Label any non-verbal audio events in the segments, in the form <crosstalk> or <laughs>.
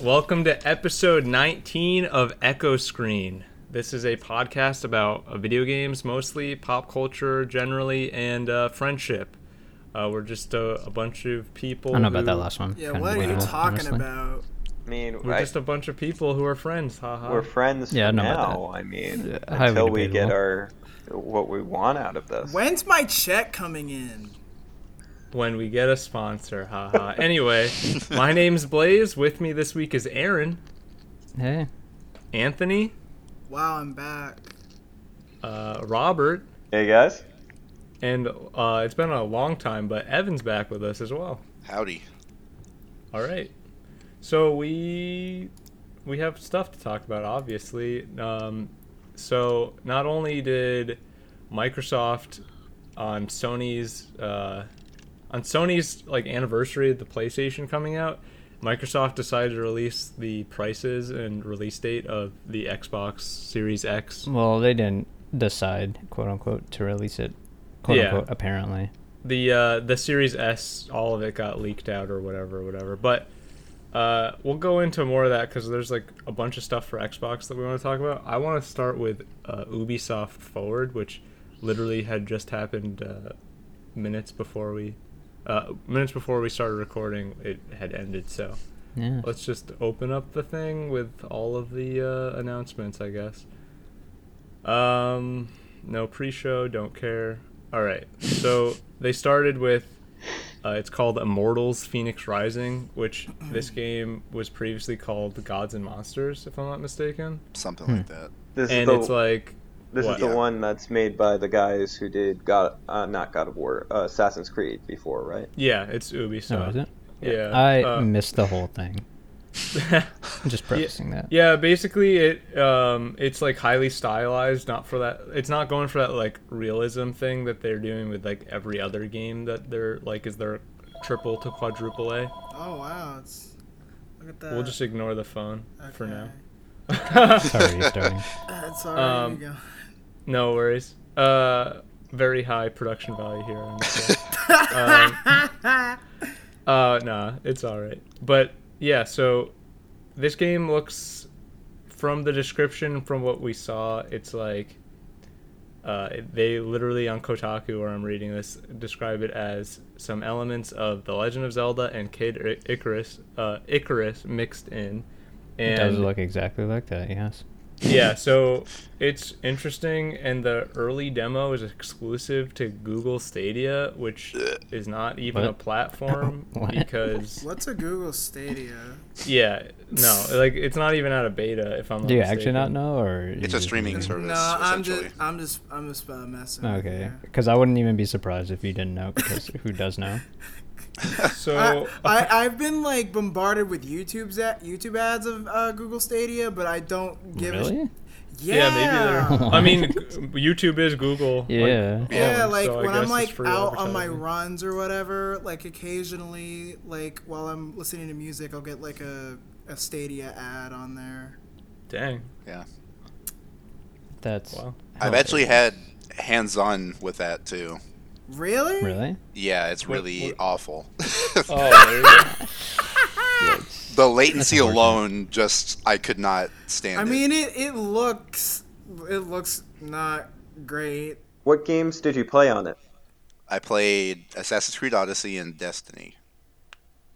Welcome to episode 19 of Echo Screen. This is a podcast about uh, video games, mostly pop culture, generally, and uh, friendship. Uh, we're just a, a bunch of people. I don't know about that who- last one. Yeah, Kinda what are you debatable, talking honestly. about? I mean, We're I- just a bunch of people who are friends. Haha. we're friends Yeah, I know about now. I mean, Yeah, highly until we get debatable. our what we want out of this. When's my check coming in? When we get a sponsor. Haha. anyway, my name's Blaze. With me this week is Aren, Hey, Anthony, Wow, I'm back. uh, Robert, Hey guys, and uh, it's been a long time, but Evan's back with us as well. Howdy. All right. So we we have stuff to talk about, obviously. Um, so not only did Microsoft on Sony's uh, on Sony's like anniversary of the PlayStation coming out, Microsoft decided to release the prices and release date of the Xbox Series X. well, they didn't decide, quote unquote, to release it, quote Yeah. unquote, apparently. the uh, the Series S, all of it got leaked out or whatever, whatever. But uh, we'll go into more of that because there's like a bunch of stuff for Xbox that we want to talk about. I want to start with uh, Ubisoft Forward, which literally had just happened uh, minutes before we uh, minutes before we started recording. It had ended, so Yeah. let's just open up the thing with all of the uh, announcements, I guess. Um, no pre-show, don't care. All right, so they started with. Uh, it's called Immortals: Phoenix Rising, which this game was previously called Gods and Monsters, if I'm not mistaken. Something Hmm. like that. this And the it's like, this what? is the Yeah. one that's made by the guys who did God, uh, not God of War, uh, Assassin's Creed before, right? yeah, it's Ubisoft. Oh, is it? Yeah, I uh, missed the whole thing. <laughs> Just prefacing that. Yeah, basically it um it's like highly stylized, not for that it's not going for that like realism thing that they're doing with like every other game that they're like is their triple to quadruple A. Oh wow, it's look at that. We'll just ignore the phone for now. <laughs> Sorry, you're starting. That's alright. Um, you go. No worries. Uh very high production value here on <laughs> um, uh nah, it's alright. But yeah, so this game looks from the description from what we saw, it's like uh, they literally on Kotaku, where I'm reading this, describe it as some elements of The Legend of Zelda and Kid Icarus, uh, Icarus mixed in. It does look exactly like that, yes. Yeah, so it's interesting, and the early demo is exclusive to Google Stadia, which is not even a <laughs> platform What? because What's a Google Stadia? yeah, no, like it's not even out of beta. If I'm Do you actually not mistaken. know, or It's a just- streaming service. no, I'm just. I'm just, I'm just uh, messing. Okay, because I wouldn't even be surprised if you didn't know, because who does know? <laughs> <laughs> So I, I, <laughs> I've been like bombarded with YouTube's at YouTube ads of uh, Google Stadia, but I don't give a Really? sh- yeah, yeah. maybe they're. <laughs> I mean, YouTube is Google. like, Yeah. Yeah, like so when I'm like out on my runs or whatever, like occasionally, like while I'm listening to music, I'll get like a, a Stadia ad on there. Dang. Yeah. That's Wow. I've actually had hands on with that too. Really? really. Yeah, it's really what- awful. <laughs> Oh, there the latency unfortunate. alone, just I could not stand I it. mean, it it looks it looks not great. What games did you play on it? I played Assassin's Creed Odyssey and Destiny.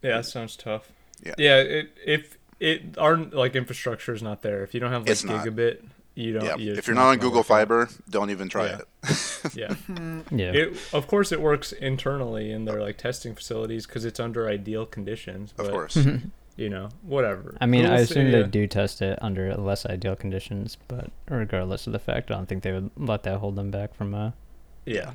Yeah, that sounds tough. Yeah. Yeah, it, if it our like infrastructure is not there, if you don't have like It's not. gigabit, you don't. Yeah. you- If you're not on Google. Fiber, don't even try Yeah. it. <laughs> Yeah. Yeah. It of course it works internally in their like testing facilities because it's under ideal conditions. But, of course. You know, whatever. I mean, Google I assume Stadia- they do test it under less ideal conditions, but regardless of the fact, I don't think they would let that hold them back from uh Yeah.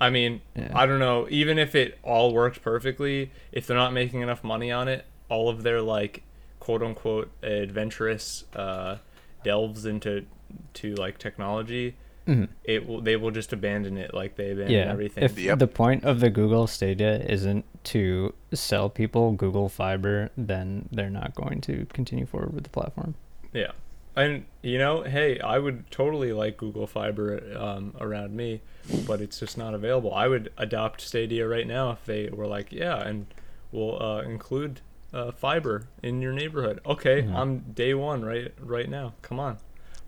I mean, Yeah. I don't know. Even if it all works perfectly, if they're not making enough money on it, all of their like quote unquote adventurous uh, delves into to like technology, Mhm. it will they will just abandon it like they abandon yeah. everything. If Yep. the point of the Google Stadia isn't to sell people Google Fiber, then they're not going to continue forward with the platform. Yeah. And you know, hey, I would totally like Google Fiber um, around me, but it's just not available. I would adopt Stadia right now if they were like, yeah, and we'll uh, include uh, fiber in your neighborhood. Okay, Mhm. I'm day one right right now. Come on.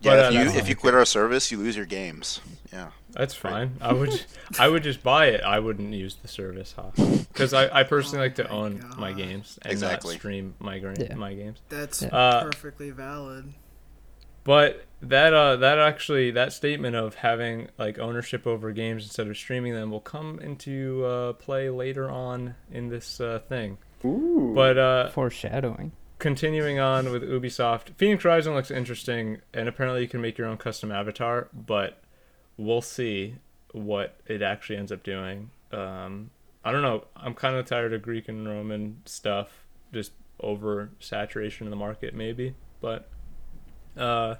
Yeah, But, if uh, you that's- if you quit our service, you lose your games. Yeah. That's fine. I would I would just buy it. I wouldn't use the service, huh? Because I, I personally Oh like to my own my games and Exactly. not stream my gra- Yeah. my games. That's Yeah. Uh, perfectly valid. But that uh that actually that statement of having like ownership over games instead of streaming them will come into uh, play later on in this uh, thing. Ooh. But uh, Foreshadowing. Continuing on with Ubisoft, Phoenix Rising looks interesting, and apparently you can make your own custom avatar. But we'll see what it actually ends up doing. Um, I don't know. I'm kind of tired of Greek and Roman stuff, just over saturation in the market, maybe. But uh,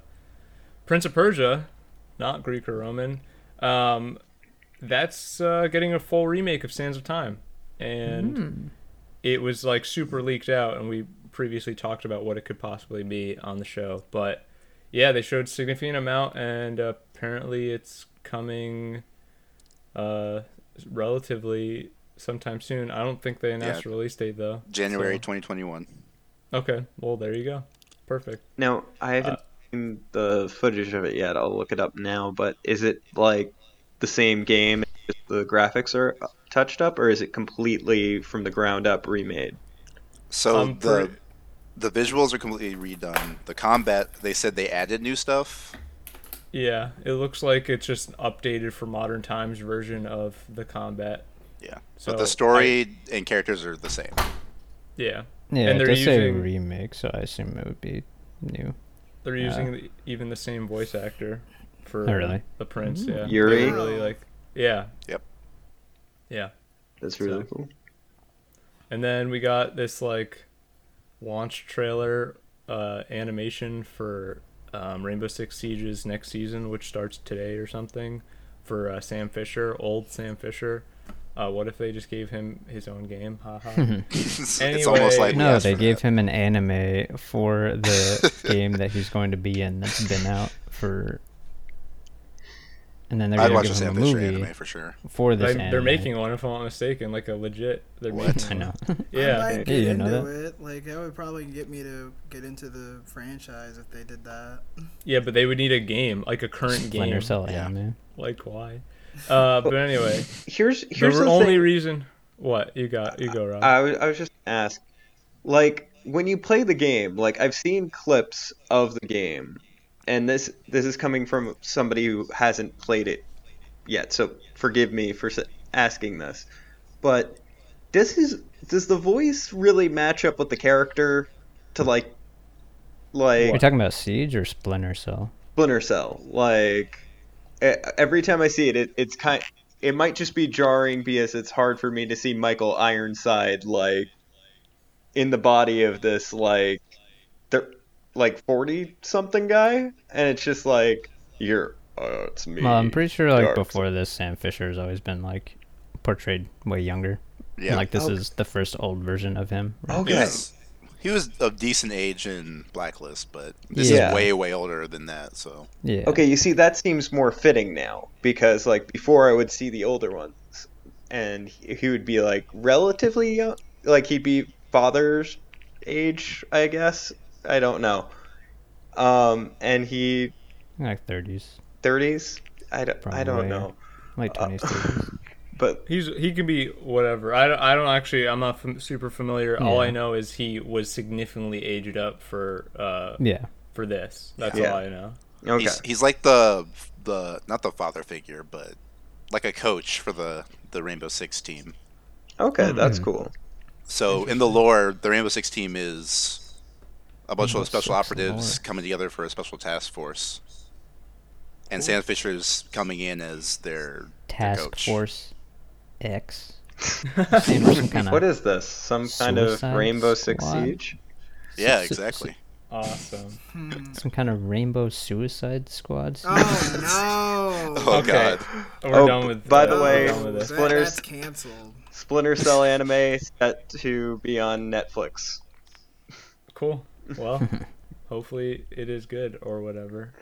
Prince of Persia, not Greek or Roman, um, that's uh, getting a full remake of Sands of Time, and it was like super leaked out, and we previously talked about what it could possibly be on the show. But yeah, they showed significant amount, and apparently it's coming uh, relatively sometime soon. I don't think they announced a release date though. January So- 2021. Okay, well there you go. Perfect. Now I haven't Uh, seen the footage of it yet. I'll look it up now. But is it like the same game? The graphics are touched up, or is it completely from the ground up remade? So Um, the pre- the visuals are completely redone. The combat, they said they added new stuff. Yeah, it looks like it's just an updated for modern times version of the combat. Yeah. So but the story and characters are the same. Yeah, Yeah, And it they're does say remake, so I assume it would be new. they're Yeah. using uh, the, even the same voice actor for Oh, really? the prince. Yeah, mm-hmm. Yuri? really like yeah. Yep. Yeah. That's really So- cool. And then we got this like launch trailer uh, animation for um, Rainbow Six Siege's next season, which starts today or something, for uh, Sam Fisher, old Sam Fisher. Uh, what if they just gave him his own game? Haha. it's, Anyway- it's almost like no, they gave that. him an anime for the <laughs> game that he's going to be in that's been out for. And then they're I'd going watch to a give him Sam a Fisher movie anime for sure. for this They, anime. they're making one, if I'm not mistaken, like a legit. They're What? making I one. know. <laughs> I Yeah. might Yeah, get you didn't know into it. Like that would probably get me to get into the franchise if they did that. Yeah, but they would need a game, like a current <laughs> Splinter game. Cell Yeah. anime. Like why? Uh, but anyway, Here's <laughs> here's the the only thing. reason. What you got? You go, Rob. I was, I was just gonna ask, like when you play the game, like I've seen clips of the game, and this this is coming from somebody who hasn't played it yet, so forgive me for asking this, but does his does the voice really match up with the character to like like You're talking about Siege or Splinter Cell? Splinter Cell. Like every time I see it, it it's kind. It might just be jarring because it's hard for me to see Michael Ironside like in the body of this like like forty something guy, and it's just like you're. Uh, it's me. Well, I'm pretty sure like Dark. before this, Sam Fisher's always been like portrayed way younger. Yeah. Like this Okay. is the first old version of him. right? Okay. Yes. He was of decent age in Blacklist, but this Yeah. is way, way older than that. So Yeah. Okay, you see, that seems more fitting now because, like, before I would see the older ones, and he he would be like relatively young, like he'd be father's age, I guess. I don't know. Um, and he Like 30s, thirties. I don't, I don't Probably. know, late Uh, 20s, 30s. <laughs> but He's he can be whatever. I don't, I don't actually. I'm not fam- super familiar. All I know is he was significantly aged up for uh Yeah. for this. That's Yeah. all I know. okay. he's he's like the the not the father figure, but like a coach for the the Rainbow Six team. Okay, that's Mhm. cool. So in the lore, the Rainbow Six team is a bunch of special operatives coming together for a special task force. And Sam Fisher's coming in as their, their Task coach. Force X. <laughs> Seems like some kind What of is this? Some kind of Suicide Rainbow Six Squad? Siege? Yeah, s- s- exactly. Awesome. Hmm. some kind of Rainbow Suicide Squad. Oh no! <laughs> Oh Okay. god. We're Oh, done with. by uh, the way, with that. Splinters- that's canceled. Splinter Cell anime set to be on Netflix. Cool. Well, <laughs> hopefully it is good or whatever.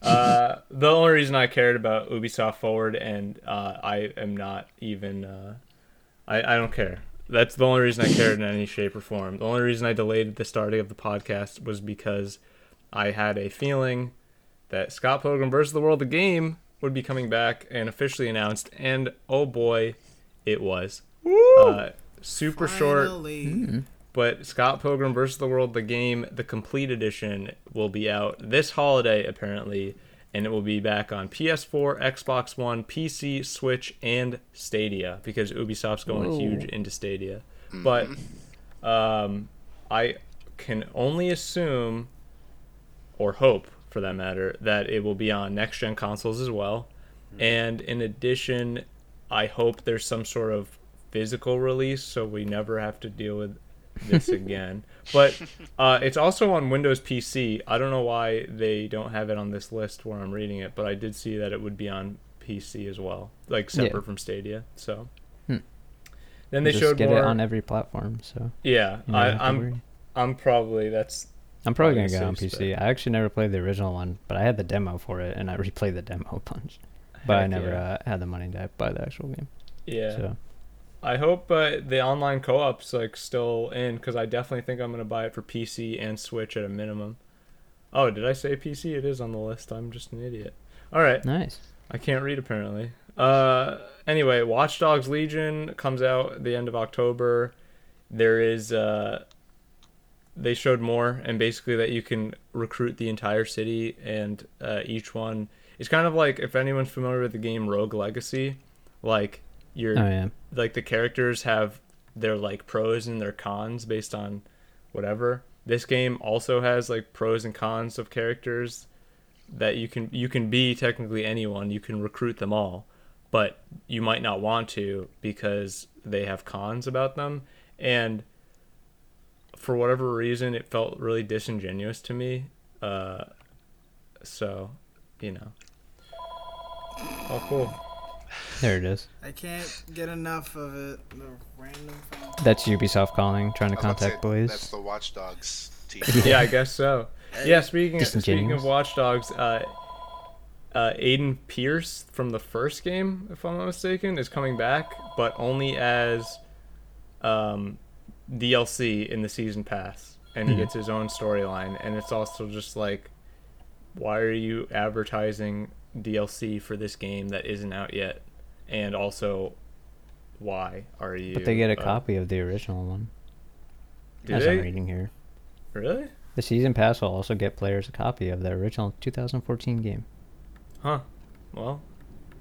Uh, the only reason I cared about Ubisoft Forward, and uh, I am not even, uh, I, I don't care. that's the only reason I cared in any shape or form. The only reason I delayed the starting of the podcast was because I had a feeling that Scott Pilgrim vs. the World, the game, would be coming back and officially announced, and oh boy, it was. Uh, super short, Finally. But Scott Pilgrim vs. the World, the game, the complete edition, will be out this holiday apparently, and it will be back on PS4, Xbox One, PC, Switch, and Stadia because Ubisoft's going Whoa. huge into Stadia. But um, I can only assume, or hope for that matter, that it will be on next gen consoles as well. And in addition, I hope there's some sort of physical release so we never have to deal with this again. But uh, it's also on Windows PC. I don't know why they don't have it on this list where I'm reading it, but I did see that it would be on PC as well, like separate Yeah. from Stadia. So Hmm. then they Just showed get more. it on every platform. So yeah, you have I, I'm worry. I'm probably that's I'm probably gonna get a on PC. I actually never played the original one, but I had the demo for it, and I replayed the demo a bunch. But I never yeah. uh, had the money to buy the actual game. yeah. So I hope uh, the online co-op's like still in because I definitely think I'm gonna buy it for PC and Switch at a minimum. Oh, did I say PC? It is on the list. I'm just an idiot. All right, nice. I can't read apparently. Uh, anyway, Watch Dogs Legion comes out at the end of October. There is uh, they showed more and basically that you can recruit the entire city and uh, each one it's kind of like if anyone's familiar with the game Rogue Legacy, like you're Oh yeah. like the characters have their like pros and their cons based on whatever. This game also has like pros and cons of characters that you can you can be technically anyone, you can recruit them all, but you might not want to because they have cons about them and for whatever reason it felt really disingenuous to me. Uh so, you know. Oh cool. There it is. I can't get enough of it. The random thing. That's Ubisoft calling, trying to I to contact say, Blaze. That's the Watch Dogs team. <laughs> yeah, I guess so. Yeah, speaking of, speaking of Watch Dogs, uh, uh, Aiden Pearce from the first game, if I'm not mistaken, is coming back, but only as um, DLC in the season pass, and he Hmm. gets his own storyline. And it's also just like, why are you advertising DLC for this game that isn't out yet? And also, why are you? But they get a uh, copy of the original one. Do as they? I'm reading here. Really? The season pass will also get players a copy of the original 2014 game. Huh. Well,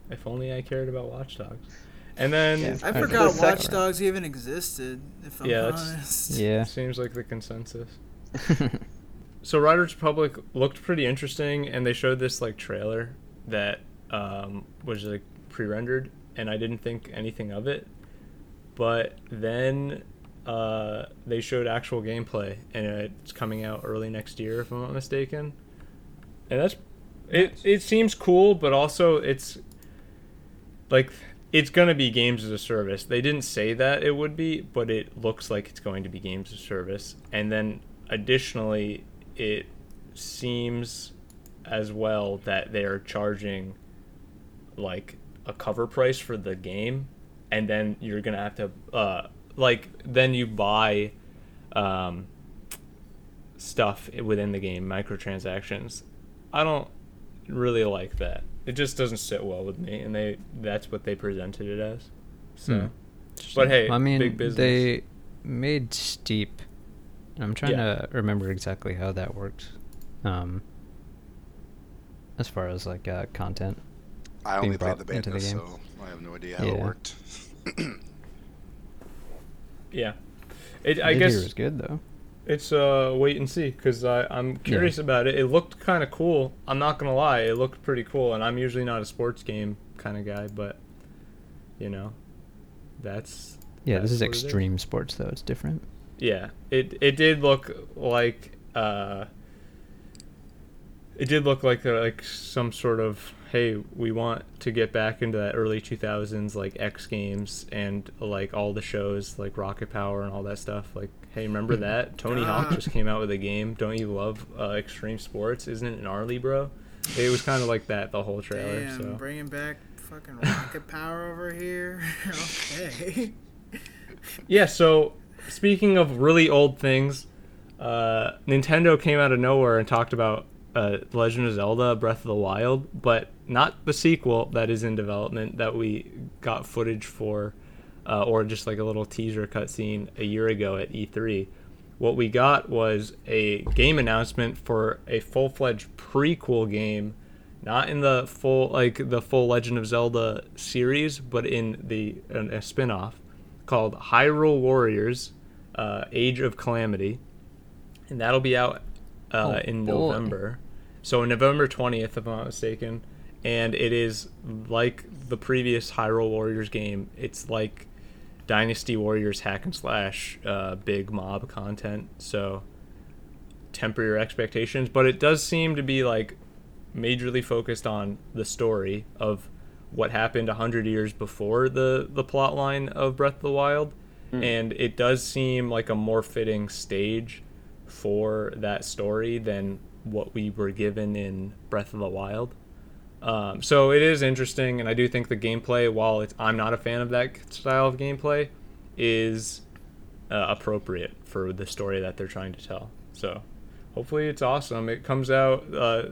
if only I cared about Watch Dogs. And then Yeah. I forgot the Watch second- Dogs even existed. If I'm Yeah, honest. Yeah. <laughs> seems like the consensus. <laughs> so Riders Republic looked pretty interesting, and they showed this like trailer that um, was like pre-rendered, and I didn't think anything of it. But then uh, they showed actual gameplay, and it's coming out early next year, if I'm not mistaken. And that's it. It seems cool, but also it's like it's gonna be games as a service. They didn't say that it would be, but it looks like it's going to be games as a service. And then additionally, it seems as well that they are charging like a cover price for the game, and then you're gonna have to uh like then you buy um stuff within the game microtransactions. I don't really like that. It just doesn't sit well with me, and they that's what they presented it as. So, Hmm. but hey, I mean, big business. they made Steep. I'm trying Yeah. to remember exactly how that worked. Um, as far as like uh, content. I only played the into beta, the game. so I have no idea how it worked. <clears throat> yeah, it, I I guess it was good though. it's uh wait and see because I'm curious about it. It looked kind of cool. I'm not gonna lie, it looked pretty cool, and I'm usually not a sports game kind of guy, but you know, that's Yeah, this is what it is. extreme sports though. It's different. yeah it it did look like uh it did look like uh, like some sort of hey we want to get back into that early 2000s like x games and like all the shows like rocket power and all that stuff. Like hey remember that? Tony hawk Ah. just came out with a game. Don't you love uh, extreme sports? Isn't it gnarly bro? It was kind of like that the whole trailer Damn, so. bringing back fucking rocket power over here. <laughs> okay. <laughs> yeah, so speaking of really old things, uh, Nintendo came out of nowhere and talked about uh, Legend of Zelda: Breath of the Wild, but not the sequel that is in development that we got footage for, uh, or just like a little teaser cutscene a year ago at E3. What we got was a game announcement for a full-fledged prequel game, not in the full like the full Legend of Zelda series, but in the a spin-off called Hyrule Warriors: uh, Age of Calamity, and that'll be out uh, Oh, in boy. November. So November twentieth, if I'm not mistaken, and it is like the previous Hyrule Warriors game. It's like Dynasty Warriors hack and slash, uh, big mob content. So temper your expectations, but it does seem to be like majorly focused on the story of what happened a hundred years before the the plot line of Breath of the Wild, and it does seem like a more fitting stage for that story than what we were given in Breath of the Wild. Um, so it is interesting, and I do think the gameplay, while I'm not a fan of that style of gameplay, is uh, appropriate for the story that they're trying to tell. So hopefully it's awesome. It comes out. Uh,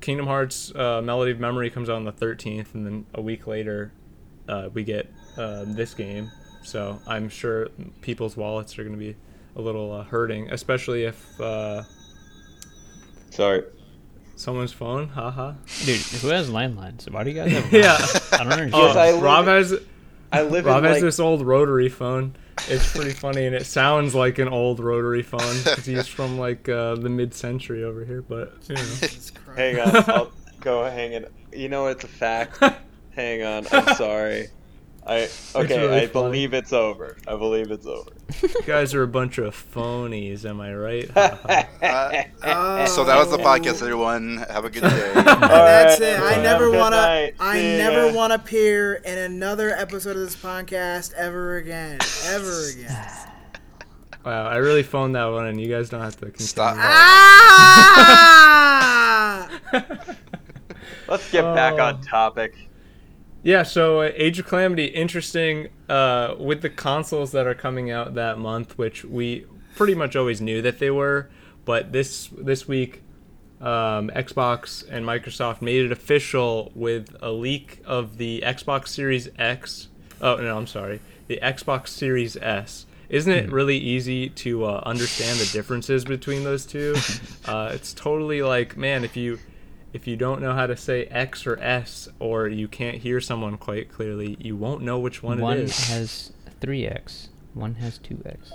Kingdom Hearts uh, Melody of Memory comes out on the 13th, and then a week later, uh, we get uh, this game. So I'm sure people's wallets are going to be a little uh, hurting, especially if uh, Sorry. someone's phone. Haha. Dude, who has landlines? Why do you guys have? <laughs> Yeah. I don't understand. Oh, I live Rob has I live Rob in has like this old rotary phone. It's pretty funny, and it sounds like an old rotary phone because he's from like uh, the mid-century over here. But you know. <laughs> Hang on, I'll go hang it. You know it's a fact. <laughs> hang on, I'm sorry. I okay. really I funny. believe it's over. I believe it's over. You guys are a bunch of phonies, am I right? Haha. <laughs> Uh, so that was the Oh. podcast, everyone. Have a good day. <laughs> That's it. I never want to. I See never ya. want to appear in another episode of this podcast ever again. Ever again. wow, I really phoned that one, and you guys don't have to continue. Stop. ah! <laughs> Let's get back Oh. on topic. Yeah, so uh, Age of Calamity, interesting uh, with the consoles that are coming out that month, which we pretty much always knew that they were, but this this week, um, Xbox and Microsoft made it official with a leak of the Xbox Series X. Oh no, I'm sorry, the Xbox Series S. Isn't it really easy to uh, understand the differences between those two? <laughs> Uh, it's totally like, man, if you if you don't know how to say X or S, or you can't hear someone quite clearly, you won't know which one, One it is. One has 3x. One has 2x.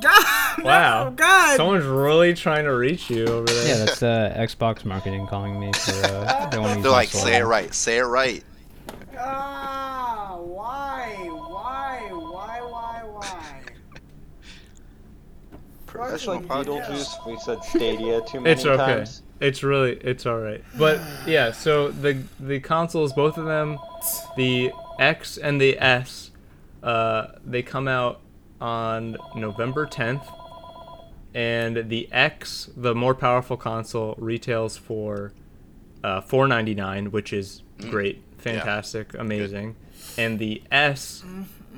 God, Wow. no, God. Someone's really trying to reach you over there. Yeah, that's uh, Xbox marketing calling me for uh, they want to They're like, say it right. Say it right. Ah, why, why, why, why, why? Professional like podcast. Beetlejuice. We said Stadia too many it's okay. times. It's really it's all right. But yeah, so the the consoles, both of them, the X and the S, uh, they come out on November 10th, and the X, the more powerful console, retails for uh, 4.99, which is great, fantastic, amazing, and the S,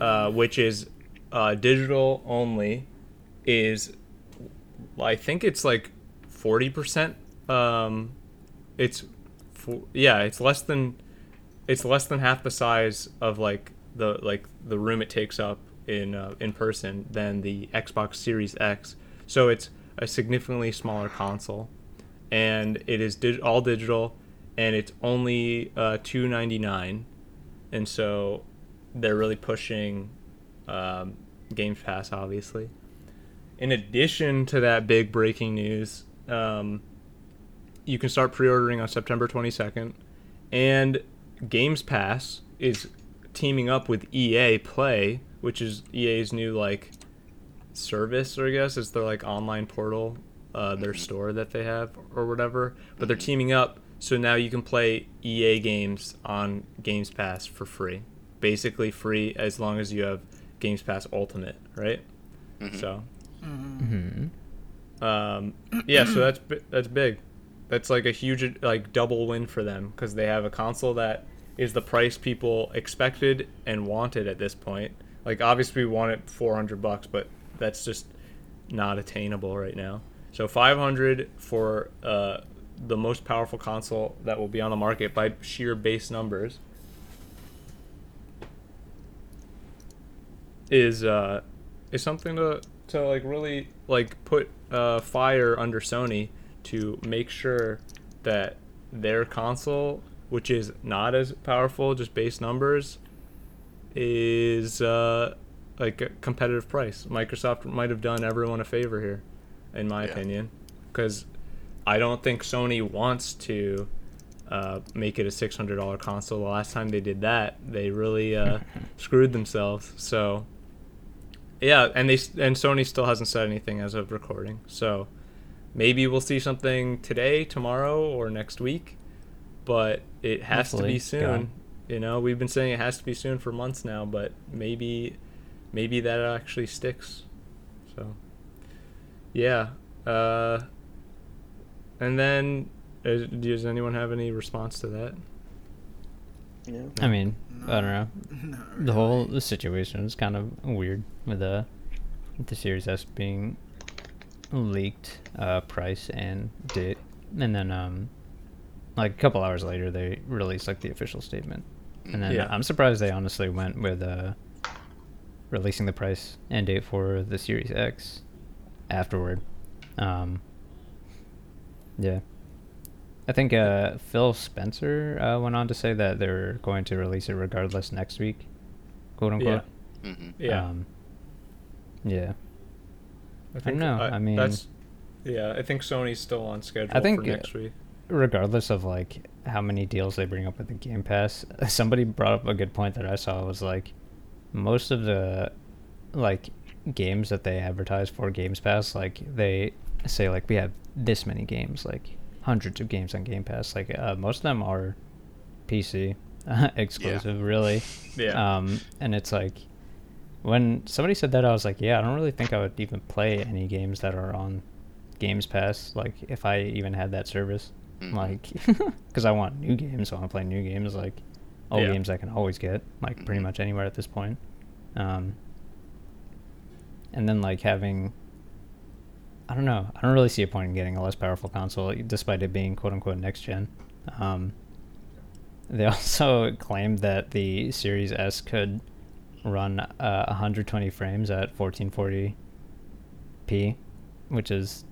uh, which is uh, digital only, is I think it's like forty percent. Um, it's fo- yeah, it's less than it's less than half the size of like the like the room it takes up in uh, in person than the Xbox Series X. So it's a significantly smaller console, and it is dig- all digital, and it's only uh, two ninety nine, and so they're really pushing um, Games Pass, obviously. In addition to that big breaking news, um, you can start pre-ordering on September 22nd, and Games Pass is teaming up with EA Play, which is EA's new like service, or I guess. It's their like online portal, uh, their store that they have or whatever. But they're teaming up, so now you can play EA games on Games Pass for free, basically free as long as you have Games Pass Ultimate, right? So. Hmm um, yeah, so that's that's big. That's like a huge like double win for them because they have a console that is the price people expected and wanted at this point, Like obviously we want it 400 bucks, but that's just not attainable right now. So 500 for uh, the most powerful console that will be on the market by sheer base numbers is uh is something to to like really like put uh fire under Sony to make sure that their console which is not as powerful just base numbers is uh like a competitive price. Microsoft might have done everyone a favor here in my Yeah. opinion cuz I don't think Sony wants to uh, make it a six hundred dollar console. The last time they did that, they really uh, <laughs> screwed themselves. So, yeah, and they and Sony still hasn't said anything as of recording. So, maybe we'll see something today, tomorrow, or next week. But it has to be soon. God. You know, we've been saying it has to be soon for months now, but maybe, maybe that actually sticks. So, yeah. Uh, and then, is, does anyone have any response to that? Yeah. I mean, I don't know. <laughs> Not The whole the situation is kind of weird with the with the Series S being leaked uh, price and date, and then um, like a couple hours later they released like the official statement, and then Yeah. I'm surprised they honestly went with uh, releasing the price and date for the Series X afterward. Um, yeah. I think uh, Phil Spencer uh, went on to say that they're going to release it regardless next week, quote unquote. hmm Yeah. Um, yeah. I don't know, I mean- that's yeah. I think Sony's still on schedule I think, for next week. Regardless of like how many deals they bring up with the Game Pass, <laughs> somebody brought up a good point that I saw was like most of the like games that they advertise for Games Pass, like they say like we have this many games, like hundreds of games on Game Pass. Like uh, most of them are PC <laughs> exclusive, really. <laughs> Yeah. Um, and it's like when somebody said that, I was like, yeah, I don't really think I would even play any games that are on Games Pass. Like if I even had that service, Mhm. like <laughs> because I want new games, so I want to play new games, like old Yeah. games I can always get, like pretty Mhm. much anywhere at this point. Um, and then like having. I don't know. I don't really see a point in getting a less powerful console, despite it being quote unquote next gen. Um, they <laughs> also claimed that the Series S could run uh, 120 frames at 1440p, which is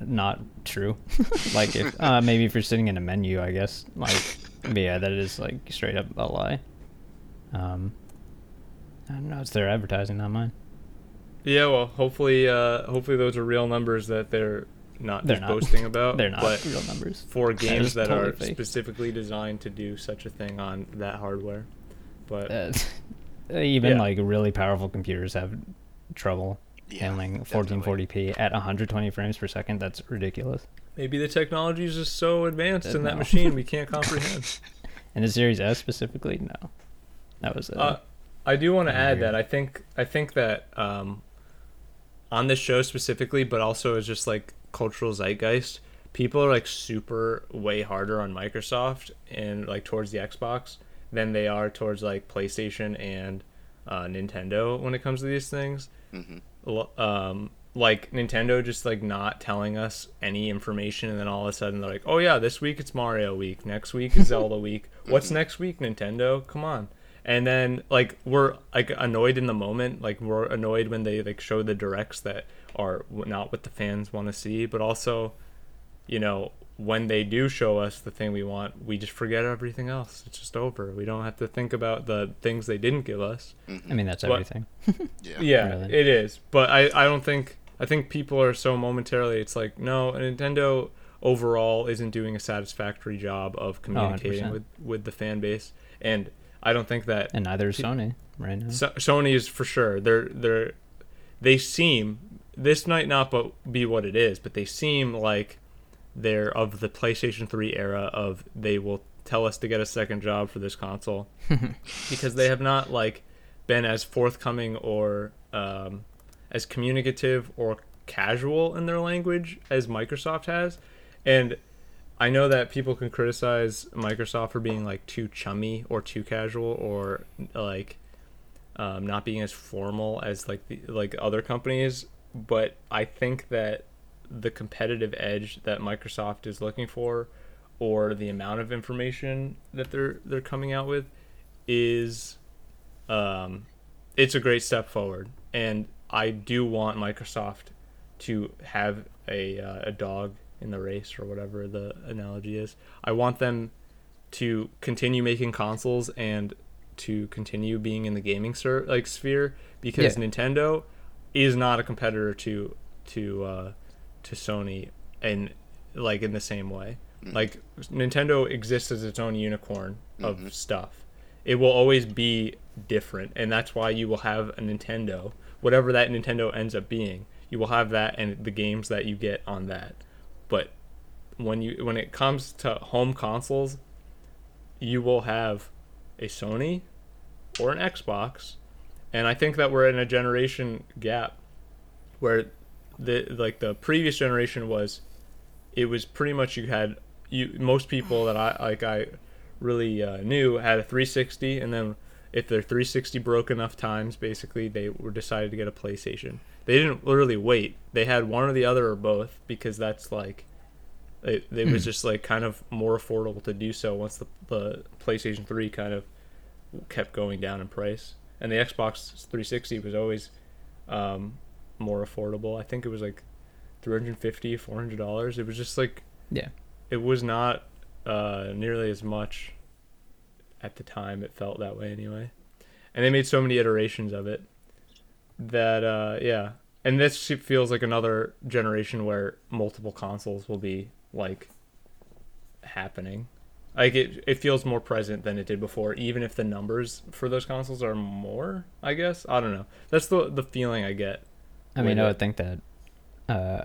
not true. <laughs> like if uh, maybe if you're sitting in a menu, I guess. Like, but yeah, that is like straight up a lie. Um, I don't know. It's their advertising, not mine. Yeah, well, hopefully, uh, hopefully those are real numbers that they're not They're just not. boasting <laughs> about. They're not but real numbers. for games that totally are fake. specifically designed to do such a thing on that hardware. But Uh, even Yeah. like really powerful computers have trouble Yeah, handling 1440p at 120 frames per second. That's ridiculous. maybe the technology is just so advanced Uh, in that no. machine we can't <laughs> comprehend. <laughs> And the Series S specifically, no. That was uh, Uh, I do want to add weird. that I think I think that um, on this show specifically, but also as just like cultural zeitgeist, people are like super way harder on Microsoft and like towards the Xbox than they are towards like PlayStation and uh, Nintendo when it comes to these things. hmm L- Um, like Nintendo just like not telling us any information, and then all of a sudden they're like, "Oh yeah, this week it's Mario week. Next week is Zelda <laughs> week. What's next week, Nintendo? Come on!" And then like we're like annoyed in the moment, like we're annoyed when they like show the directs that are not what the fans want to see, but also, you know, when they do show us the thing we want, we just forget everything else. It's just over. We don't have to think about the things they didn't give us. Mm-hmm. I mean, that's What- everything. <laughs> <laughs> Yeah. Yeah, Really. it is. But I, I don't think I think people are so momentarily it's like no, Nintendo overall isn't doing a satisfactory job of oh, communicating 100%. with with the fan base and I don't think that And neither is Sony right now. so, Sony is for sure. They're they're they seem this might not but be what it is, but they seem like they're of the PlayStation 3 era of they will tell us to get a second job for this console <laughs> because they have not like been as forthcoming or um, as communicative or casual in their language as Microsoft has, and I know that people can criticize Microsoft for being like too chummy or too casual or like um, not being as formal as like the like other companies. But I think that the competitive edge that Microsoft is looking for, or the amount of information that they're they're coming out with, is, um, it's a great step forward. And I do want Microsoft to have a uh, a dog in the race or whatever the analogy is. I want them to continue making consoles and to continue being in the gaming ser- like sphere because Yeah. Nintendo is not a competitor to to uh, to Sony and like in the same way. Hmm. Like Nintendo exists as its own unicorn of mm-hmm. stuff. It will always be different, and that's why you will have a Nintendo, whatever that Nintendo ends up being. You will have that and the games that you get on that. But when you when it comes to home consoles, you will have a Sony or an Xbox, and I think that we're in a generation gap where the like the previous generation was it was pretty much you had you most people that I like I really uh, knew had a 360 and then if their 360 broke enough times basically they were decided to get a PlayStation. They didn't literally wait. They had one or the other or both because that's like it, it was just like kind of more affordable to do so once the, the PlayStation 3 kind of kept going down in price. And the Xbox 360 was always um, more affordable. I think it was like 350 $400. It was just like Yeah. it was not uh, nearly as much at the time. It felt that way anyway, and they made so many iterations of it that uh, yeah. And this feels like another generation where multiple consoles will be like happening. Like it, it feels more present than it did before, even if the numbers for those consoles are more. I guess I don't know. That's the the feeling I get. I mean, I would think that uh,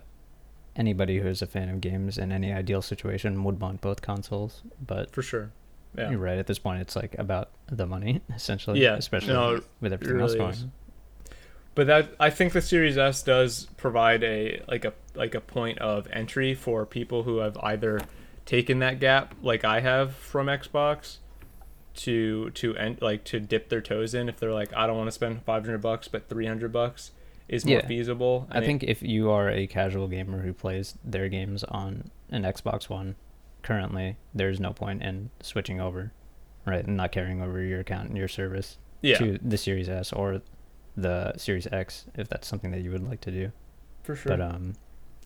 anybody who is a fan of games in any ideal situation would want both consoles. But for sure. Yeah. you're right. At this point, it's like about the money, <laughs> essentially. Yeah, Especially no, with it everything else going. is. But that I think the Series S does provide a like a like a point of entry for people who have either taken that gap like I have from Xbox to to end like to dip their toes in if they're like I don't want to spend 500 bucks but 300 bucks is more Yeah. feasible. I And it- think if you are a casual gamer who plays their games on an Xbox One currently, there's no point in switching over, right? And not carrying over your account and your service yeah, to the Series S or the Series X if that's something that you would like to do. for sure. But um,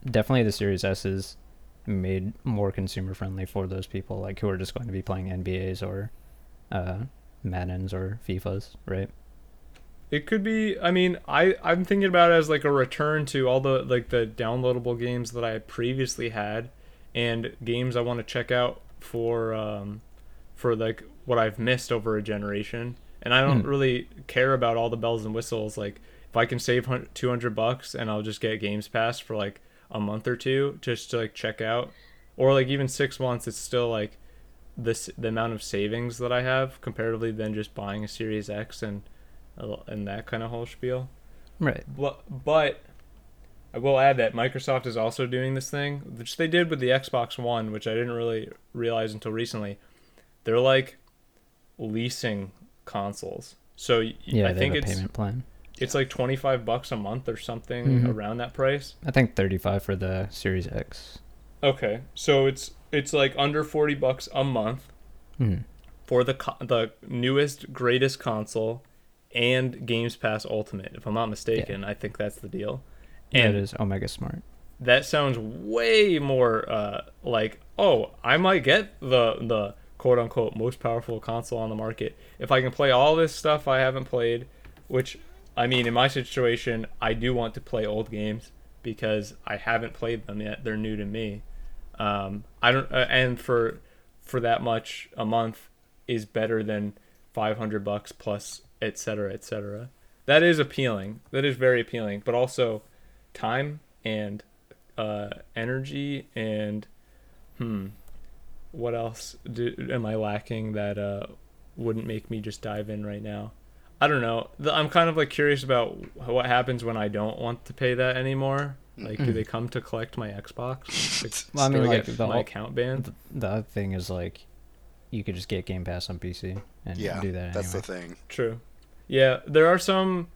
definitely the Series S is made more consumer friendly for those people like who are just going to be playing NBAs or uh, Maddens or FIFAs, right? It could be. I mean, I I'm thinking about it as like a return to all the like the downloadable games that I previously had, and games I want to check out for um, for like what I've missed over a generation. And I don't Hmm. really care about all the bells and whistles. Like if I can save two hundred bucks and I'll just get Games Pass for like a month or two just to like check out, or like even six months, it's still like this the amount of savings that I have comparatively than just buying a Series X and and that kind of whole spiel. Right. But but I will add that Microsoft is also doing this thing, which they did with the Xbox One, which I didn't really realize until recently. They're like leasing consoles. So Yeah, I they think have a it's payment plan. it's like 25 bucks a month or something Mhm. around that price. I think 35 for the Series X. Okay. So it's it's like under 40 bucks a month Hmm. for the co- the newest greatest console and Games Pass Ultimate. If I'm not mistaken, I think that's the deal. And And it is Omega Smart. that sounds way more uh, like oh I might get the the quote unquote most powerful console on the market if I can play all this stuff I haven't played, which I mean in my situation I do want to play old games because I haven't played them yet. They're new to me. Um, I don't uh, and for for that much a month is better than 500 bucks plus et cetera et cetera. That is appealing. That is very appealing, but also time and uh, energy and hmm what else do, am i lacking that uh, wouldn't make me just dive in right now? I don't know. I'm kind of like curious about what happens when i don't want to pay that anymore. Like do they come to collect my xbox? Like, <laughs> Well, I mean, like, the my whole- account banned? The, the other thing is like, you could just get Game Pass on PC and Yeah, do that that's the thing. true Yeah, there are some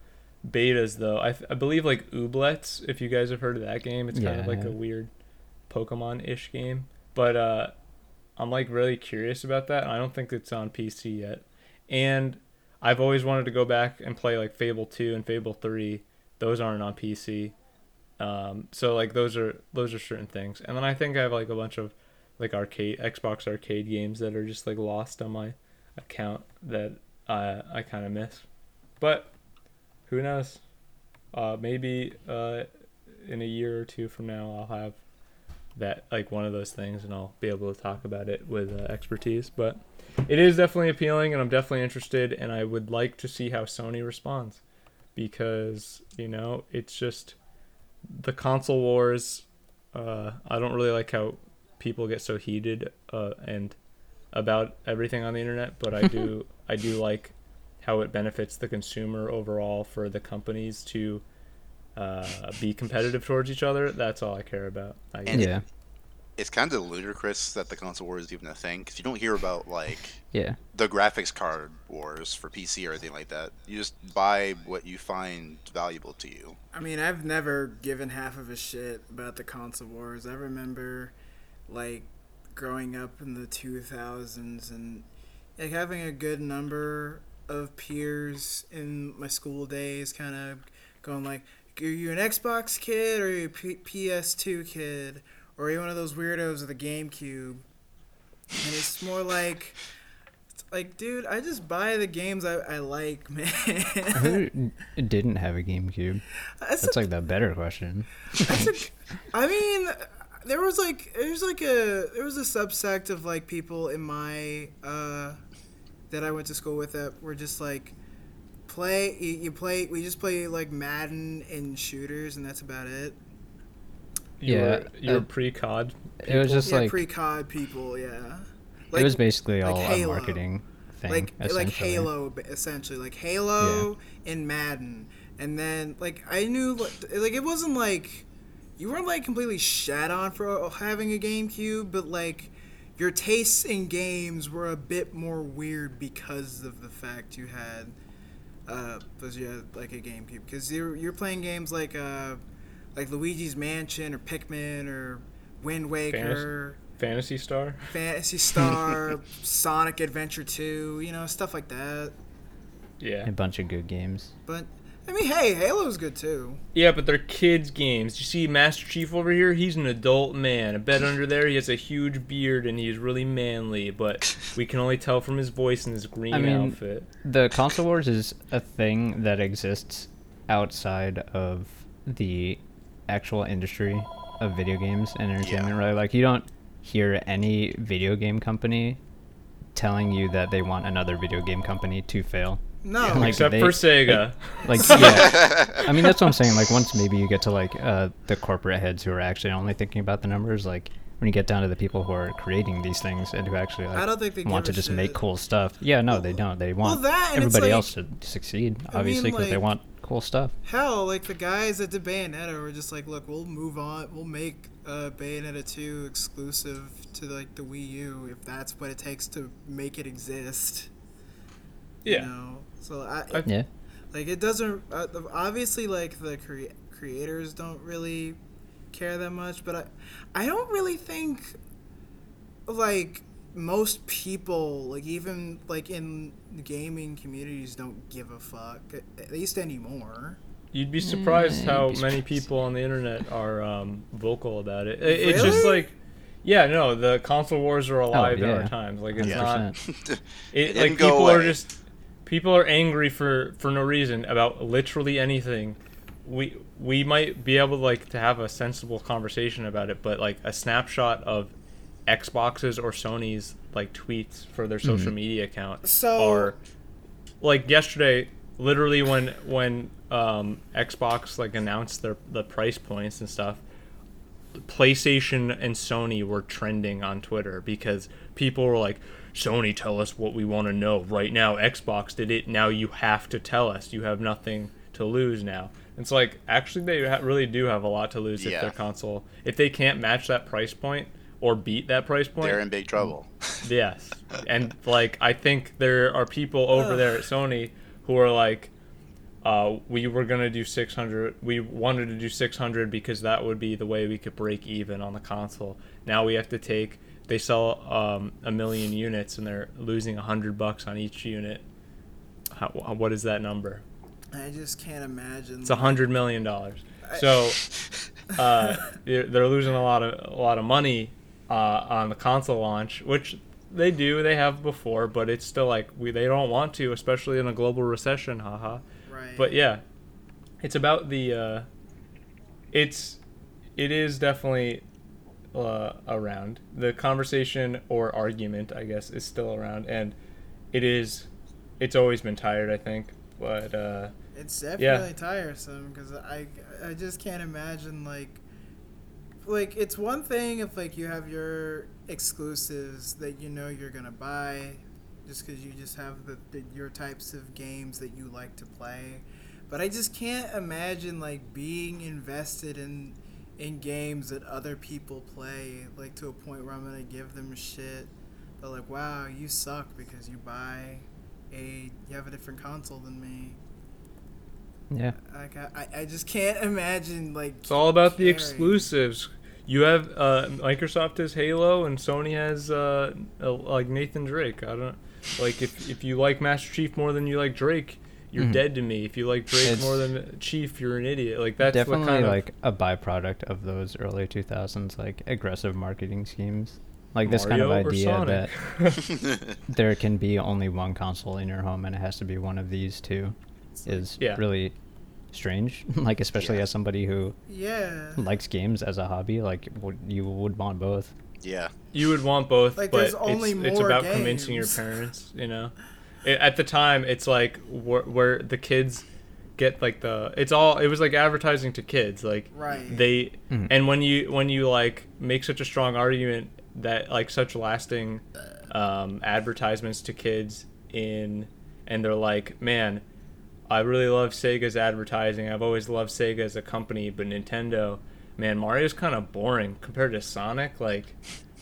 betas though. I, I believe like Ooblets. If you guys have heard of that game, it's kind Yeah, of like a weird Pokemon-ish game. But uh, I'm like really curious about that. I don't think it's on PC yet, and I've always wanted to go back and play like Fable Two and Fable Three. Those aren't on PC. Um, so like those are those are certain things, and then I think I have like a bunch of like arcade Xbox arcade games that are just like lost on my account that uh, I kind of miss. But who knows? Uh, maybe uh, in a year or two from now, I'll have that like one of those things, and I'll be able to talk about it with uh, expertise. But it is definitely appealing, and I'm definitely interested, and I would like to see how Sony responds because you know it's just the console wars. Uh, I don't really like how people get so heated uh, and about everything on the internet, but I do <laughs> I do like how it benefits the consumer overall for the companies to uh, be competitive towards each other. That's all I care about. I And- yeah, It's kind of ludicrous that the console war is even a thing because you don't hear about like yeah. the graphics card wars for PC or anything like that. You just buy what you find valuable to you. I mean, I've never given half of a shit about the console wars. I remember, like, growing up in the 2000s and like having a good number of peers in my school days, kind of going like, "Are you an Xbox kid or are you a P- PS2 kid or are you one of those weirdos with a GameCube?" And it's more like. it's Like, dude, I just buy the games I, I like, <laughs> man. Who didn't have a GameCube? That's That's like the better question. A, <laughs> I mean, there was like there's like a there was a subsect of like people in my uh that I went to school with that were just like play you, you play we just play like Madden and shooters and that's about it. You Yeah, were, you were uh, pre-COD. It was just yeah, like pre-COD people, yeah. it was basically like all a Halo. marketing thing. like like. Halo essentially like Halo and Madden and then like I knew like like, it wasn't like you weren't like completely shat on for having a GameCube but like your tastes in games were a bit more weird because of the fact you had uh because you had like a GameCube because you're you're playing games like uh like Luigi's Mansion or Pikmin or Wind Waker Phantasy Star. Phantasy Star, <laughs> Sonic Adventure 2, you know, stuff like that. Yeah. a bunch of good games. But I mean, hey, Halo's good too. Yeah, but they're kids' games. You see Master Chief over here? He's an adult man. A bed under there he has a huge beard and he's really manly, but <laughs> we can only tell from his voice and his green I mean- outfit. The console wars is a thing that exists outside of the actual industry of video games and entertainment. Right? Like you don't hear any video game company telling you that they want another video game company to fail. No, Like, Except they- for Sega. Like <laughs> yeah, I mean that's what I'm saying. Like once maybe you get to like uh, the corporate heads who are actually only thinking about the numbers. Like when you get down to the people who are creating these things and who actually like I don't think they want to a just make cool stuff. Yeah, no, they don't. They want that everybody like- else to succeed, I obviously, mean, because they want cool stuff. hell, like the guys at the Bayonetta were just like, look, we'll move on. We'll make uh, Bayonetta 2 exclusive to like the Wii U if that's what it takes to make it exist. You Yeah. know? So I, I- Yeah, like it doesn't uh, obviously like the crea- creators don't really care that much but i i don't really think like most people like even like in gaming communities don't give a fuck at, at least anymore You'd be surprised Yeah, how be many surprised. people on the internet are um, vocal about it. it it's just like, yeah, no, the console wars are alive in our Oh, times. Like it's not. 100%. <laughs> It, It like didn't go people are just people are angry for for no reason about literally anything. We we might be able like to have a sensible conversation about it, but like a snapshot of Xboxes or Sony's like tweets for their social media account So- are like yesterday literally when when um Xbox like announced their the price points and stuff PlayStation and Sony were trending on Twitter because people were like, Sony, tell us what we want to know right now. Xbox did it. Now you have to tell us. You have nothing to lose now. It's like, actually, they ha- really do have a lot to lose if Yeah. their console, if they can't match that price point or beat that price point. They're in big trouble. <laughs> Yes. And like I think there are people over there at Sony who are like, uh, we were gonna do 600. We wanted to do 600 because that would be the way we could break even on the console. Now we have to take. They sell um, a million units and they're losing a hundred bucks on each unit. How, what is that number? I just can't imagine. It's a hundred million dollars. So <laughs> uh, they're they're losing a lot of a lot of money uh, on the console launch, which they do. They have before, but it's still like we they don't want to, especially in a global recession. Haha. Right. But yeah, it's about the. Uh, it's it is definitely uh, around the conversation or argument. I guess is still around, and it is. It's always been tired. I think, but. Uh, It's definitely tiresome because I I just can't imagine like like it's one thing if like you have your exclusives that you know you're gonna buy just because you just have the, the your types of games that you like to play but i just can't imagine like being invested in in games that other people play like to a point where i'm gonna give them shit they're like wow you suck because you buy a you have a different console than me Yeah. like I, I just can't imagine like It's all about the exclusives. You have uh, Microsoft has Halo and Sony has uh, uh, like Nathan Drake. I don't like if if you like Master Chief more than you like Drake, you're Mhm. dead to me. If you like Drake It's more than Chief, you're an idiot. Like that's Definitely what kind of like a byproduct of those early 2000s like aggressive marketing schemes. Like this kind of idea that <laughs> <laughs> there can be only one console in your home and it has to be one of these two is Yeah. really strange. <laughs> like especially Yeah. as somebody who yeah likes games as a hobby, like would, you would want both. yeah. you would want both, Like, but there's only it's, it's more about convincing your parents. You know, it, at the time, it's like where, where the kids get like the it's all it was like advertising to kids like Right. they Mhm. and when you when you like make such a strong argument that like such lasting um, advertisements to kids in and they're like man i really love sega's advertising i've always loved sega as a company but nintendo man mario's kind of boring compared to sonic like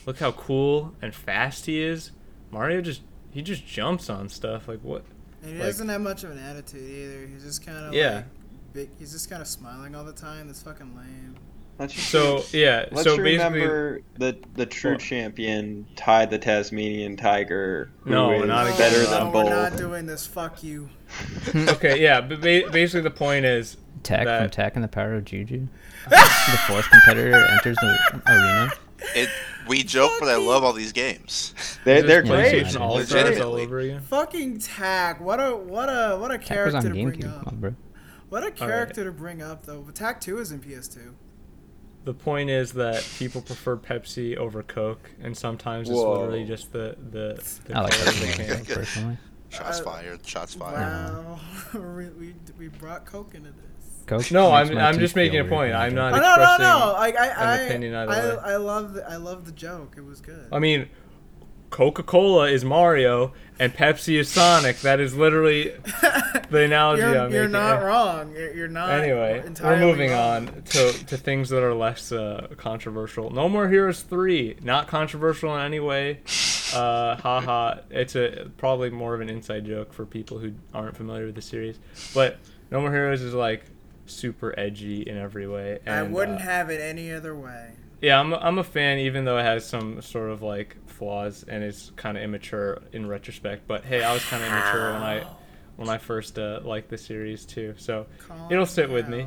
look how cool and fast he is mario just he just jumps on stuff like what and he like- doesn't have much of an attitude either he's just kind of Yeah. like big he's just kind of smiling all the time that's fucking lame Let's so yeah Let's so basically remember the the true Well- champion Ty the Tasmanian Tiger, who No, is not again. better no, than we're not doing this fuck you <laughs> okay yeah but ba- basically the point is Tak from That- Tak and the Power of Juju. <laughs> the fourth competitor enters the arena. It. We joke, but I love all these games. They, Is they're great. All Legitimately. all over again fucking Tak what a what a what a Tak character on to bring GameCube, up bro. what a character to bring up though but Tak 2 is in ps2 The point is that people prefer Pepsi over Coke, and sometimes it's literally just the the, the I like color of Pepsi personally. Shots Uh, fired. Shots fired. wow <laughs> we, we, we brought coke into this Coke No, I'm I'm just making a point. I'm not Oh, no, no, no! Like I, an I, opinion either I, way. I love, the, I love the joke. It was good. I mean, Coca Cola is Mario, and Pepsi is Sonic. That is literally <laughs> the analogy you're, I'm you're making. not wrong. You're, you're not. Anyway, we're moving wrong. on to, to things that are less uh, controversial. No More Heroes 3, not controversial in any way. Uh, haha, it's a probably more of an inside joke for people who aren't familiar with the series. But No More Heroes is like super edgy in every way. And, I wouldn't uh, have it any other way. yeah, I'm, I'm a fan, even though it has some sort of like flaws and it's kind of immature in retrospect. But hey, I was kind of immature when I when I first uh, liked the series too. So Calm it'll sit with me.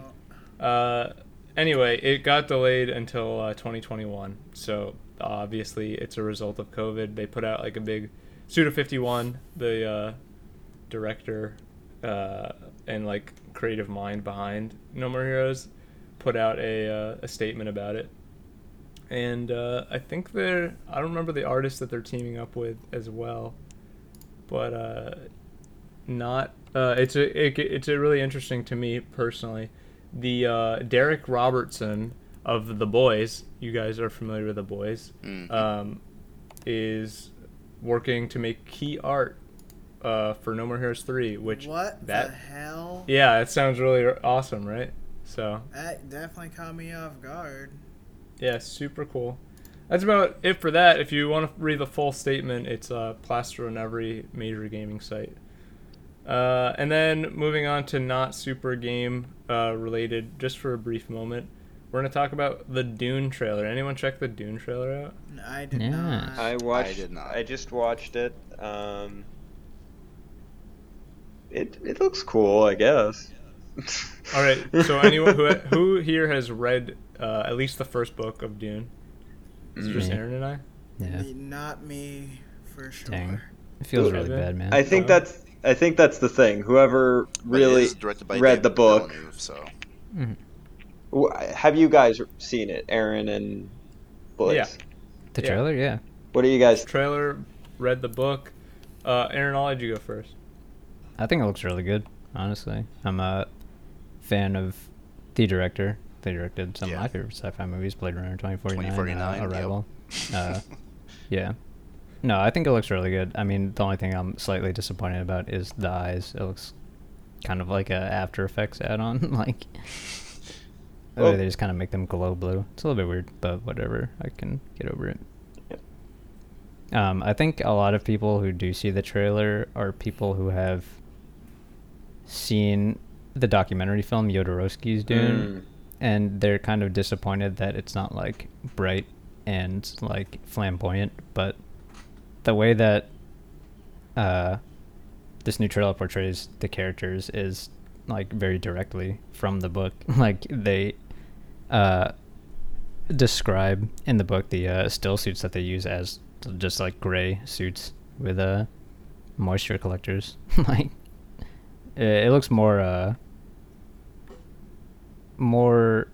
uh, anyway, it got delayed until uh, 2021. So obviously, it's a result of COVID. They put out like a big Suda 51, the uh, director uh, and like creative mind behind No More Heroes, put out a uh, a statement about it. And uh, I think they're I don't remember the artist that they're teaming up with as well, but uh, not uh, it's a it, it's a really interesting to me personally. The uh, Darick Robertson of the Boys, you guys are familiar with the Boys, Mhm. um, is working to make key art uh, for No More Heroes three, which what that the hell? yeah, it sounds really awesome, right? So That definitely caught me off guard. yeah, super cool. That's about it for that. If you want to read the full statement, it's uh, plastered on every major gaming site. Uh, and then moving on to not super game uh, related, just for a brief moment, we're gonna talk about the Dune trailer. Anyone check the Dune trailer out? I did Yeah. not. I watched. I did not. I just watched it. Um, it it looks cool, I guess. All right. So <laughs> anyone who who here has read uh, at least the first book of Dune? Is it just Aren and I? Yeah. Not me, for sure. Dang. It feels really bad, man. I think that's I think that's the thing. Whoever really is directed by read the book. Villeneuve, so Wh- have you guys seen it, Aren and Blaze? Yeah. the yeah. trailer, yeah. What do you guys? Trailer, read the book. Uh, Aren, I'll let you go first. I think it looks really good, honestly. I'm a fan of the director. They directed some of my favorite sci-fi movies, Blade Runner 2049, 2049, uh, yep. Arrival. uh, yeah. No, I think it looks really good. I mean, the only thing I'm slightly disappointed about is the eyes. It looks kind of like a After Effects add-on. <laughs> like, Well- they just kind of make them glow blue. It's a little bit weird, but whatever. I can get over it. Yep. Um, I think a lot of people who do see the trailer are people who have seen the documentary film Jodorowsky's Dune, Mm. and they're kind of disappointed that it's not like bright and like flamboyant. But the way that uh, this new trailer portrays the characters is like very directly from the book. <laughs> like they uh, describe in the book the uh, still suits that they use as just like gray suits with uh, moisture collectors. <laughs> like it, it looks more uh, more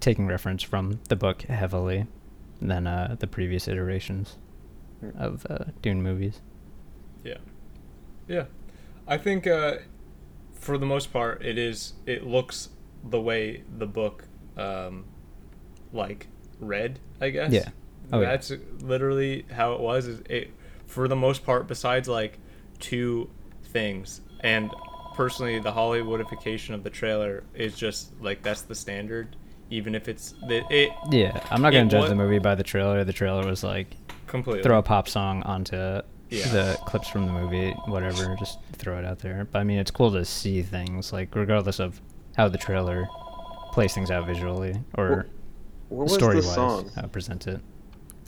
taking reference from the book heavily than uh, the previous iterations of uh, Dune movies. Yeah. Yeah. I think uh, for the most part it is it looks the way the book um, like read, I guess. Yeah. Oh, yeah. That's literally how it was is it for the most part besides like two things and personally the Hollywoodification of the trailer is just like that's the standard even if it's it, it Yeah, I'm not gonna judge wa- the movie by the trailer. The trailer was like completely throw a pop song onto Yeah. the clips from the movie, whatever, just throw it out there. But I mean, it's cool to see things like regardless of how the trailer plays things out visually or What was story the wise, song? how it present it.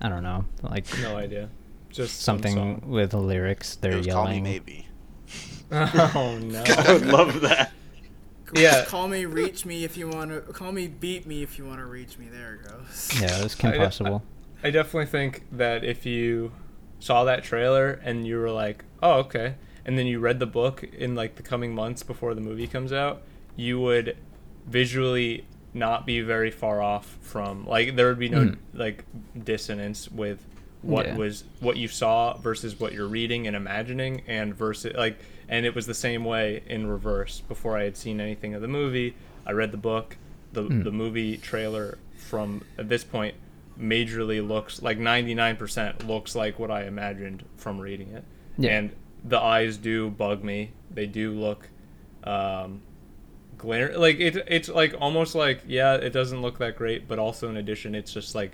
I don't know, like no idea. Just something song. with lyrics. They're it Call Me yelling. Maybe. <laughs> oh no. <laughs> I would love that. Yeah. Call me, reach me if you want to. Call me, beat me if you want to reach me. There it goes. <laughs> Yeah, it's Kim I- Possible. I definitely think that if you saw that trailer and you were like, "Oh, okay," and then you read the book in like the coming months before the movie comes out, you would visually not be very far off from like there would be no Mm. like dissonance with what Yeah. was what you saw versus what you're reading and imagining and versus like and it was the same way in reverse. Before I had seen anything of the movie I read the book. The Mm. the movie trailer from at this point majorly looks like 99% looks like what I imagined from reading it. Yeah. and the eyes do bug me. They do look um glare like it, it's like almost like yeah it doesn't look that great but also in addition it's just like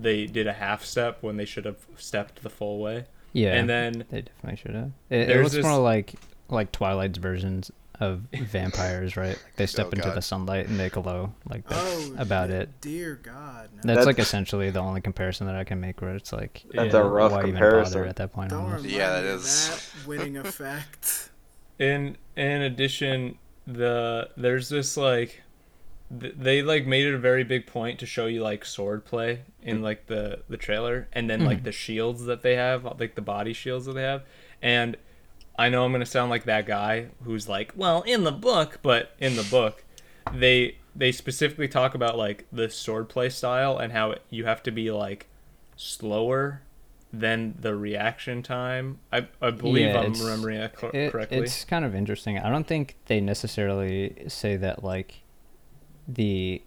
they did a half step when they should have stepped the full way Yeah, and then they definitely should have. It, it looks this- more like like Twilight's versions of <laughs> vampires, right? Like they step Oh, into God. the sunlight and they glow. Like that's Oh, about dear- it. Dear God. No. That's, That's- like essentially the only comparison that I can make where it's like That's Yeah. a rough why comparison. bother at that point Don't Yeah, me that of is- that winning effect. <laughs> in in addition the there's this like th- they like made it a very big point to show you like sword play in like the the trailer and then like Mhm. the shields that they have like the body shields that they have and i know i'm gonna sound like that guy who's like well in the book but in the book they they specifically talk about like the sword play style and how you have to be like slower than the reaction time i i believe Yeah, i'm remembering that cor- It- correctly it's kind of interesting. I don't think they necessarily say that like the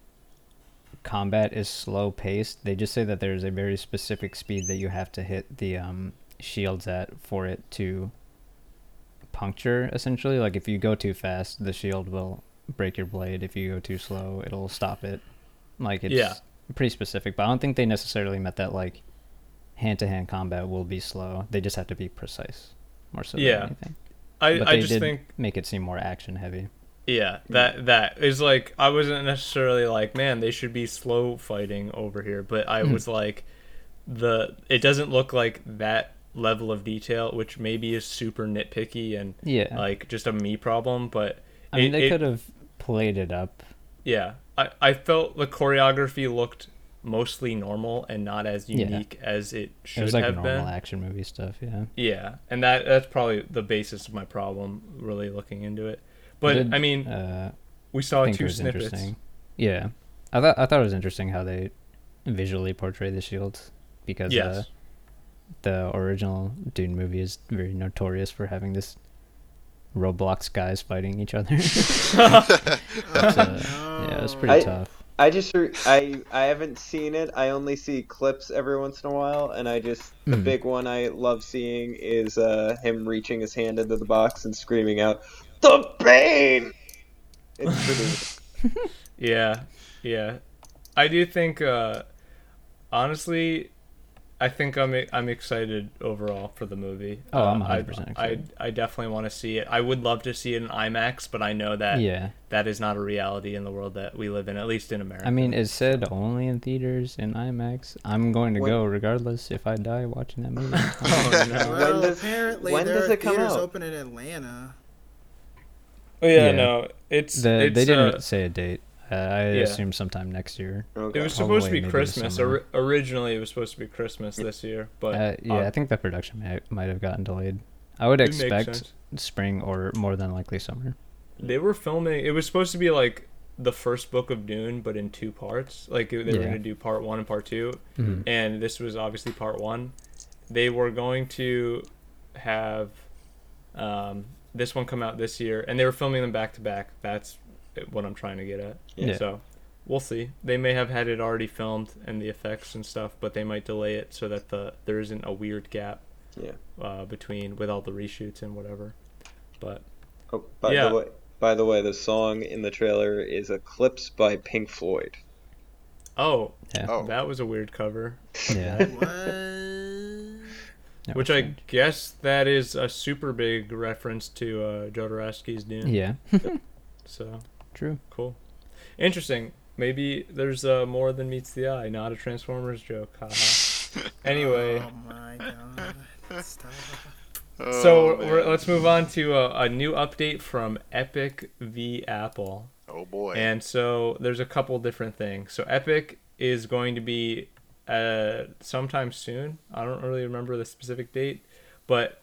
combat is slow paced. They just say that there's a very specific speed that you have to hit the um, shields at for it to puncture. Essentially, like if you go too fast, the shield will break your blade. If you go too slow, it'll stop it. Like it's Yeah. pretty specific. But I don't think they necessarily meant that like hand to hand combat will be slow. They just have to be precise more so Yeah. than anything. I, but I just did think make it seem more action heavy. Yeah, that that is like I wasn't necessarily like, man, they should be slow fighting over here, but I Hmm. was like the it doesn't look like that level of detail, which maybe is super nitpicky and Yeah. like just a me problem, but I mean, they could have played it up. yeah. I I felt the choreography looked mostly normal and not as Yeah. unique as it should It was like have normal been. action movie stuff. Yeah. Yeah, and that that's probably the basis of my problem really looking into it. But did, I mean, uh, we saw I think two was snippets. interesting. Yeah, I thought I thought it was interesting how they visually portray the shields because Yes. uh, the original Dune movie is very notorious for having this Roblox guys fighting each other. <laughs> It's, uh, yeah, it was pretty I- tough. I just re- I I haven't seen it. I only see clips every once in a while, and I just the Mhm. big one I love seeing is uh, him reaching his hand into the box and screaming out, "The pain. It's pretty. <laughs> Yeah, yeah. I do think, uh, honestly, I think I'm I'm excited overall for the movie. Oh, I'm Uh, 100% I, excited. I definitely want to see it. I would love to see it in IMAX, but I know that Yeah, that is not a reality in the world that we live in, at least in America. I mean, it said only in theaters in IMAX. I'm going to When- go regardless if I die watching that movie. <laughs> oh, no. Well, When does- apparently when there does are it come theaters out? open in Atlanta. Oh yeah, Yeah. no, it's, the, it's they didn't uh, say a date. Uh, I Yeah. assume sometime next year. Okay. It was supposed to be Christmas. summer. Ori- originally, it was supposed to be Christmas this year, but Uh, yeah, uh, I think the production might, might have gotten delayed. I would expect spring or more than likely summer. They were filming. It was supposed to be like the first book of Dune, but in two parts. Like they were Yeah. going to do part one and part two, Mhm. and this was obviously part one. They were going to have um, this one come out this year, and they were filming them back to back. That's what I'm trying to get at. Yeah. So we'll see. They may have had it already filmed and the effects and stuff, but they might delay it so that the there isn't a weird gap Yeah. uh, between with all the reshoots and whatever. But Oh, by Yeah. the way, by the way, the song in the trailer is "Eclipse" by Pink Floyd. oh, Yeah. Oh. that was a weird cover. <laughs> <laughs> Yeah. What? that Which I strange. guess that is a super big reference to uh, Jodorowsky's Dune. Yeah. <laughs> <laughs> So True. cool, interesting. Maybe there's uh, more than meets the eye. Not a Transformers joke. Haha. <laughs> anyway, Oh my god. Stop. so Oh, we're, let's move on to a, a new update from Epic v Apple. Oh boy. And so there's a couple different things. So Epic is going to be uh, sometime soon. I don't really remember the specific date, but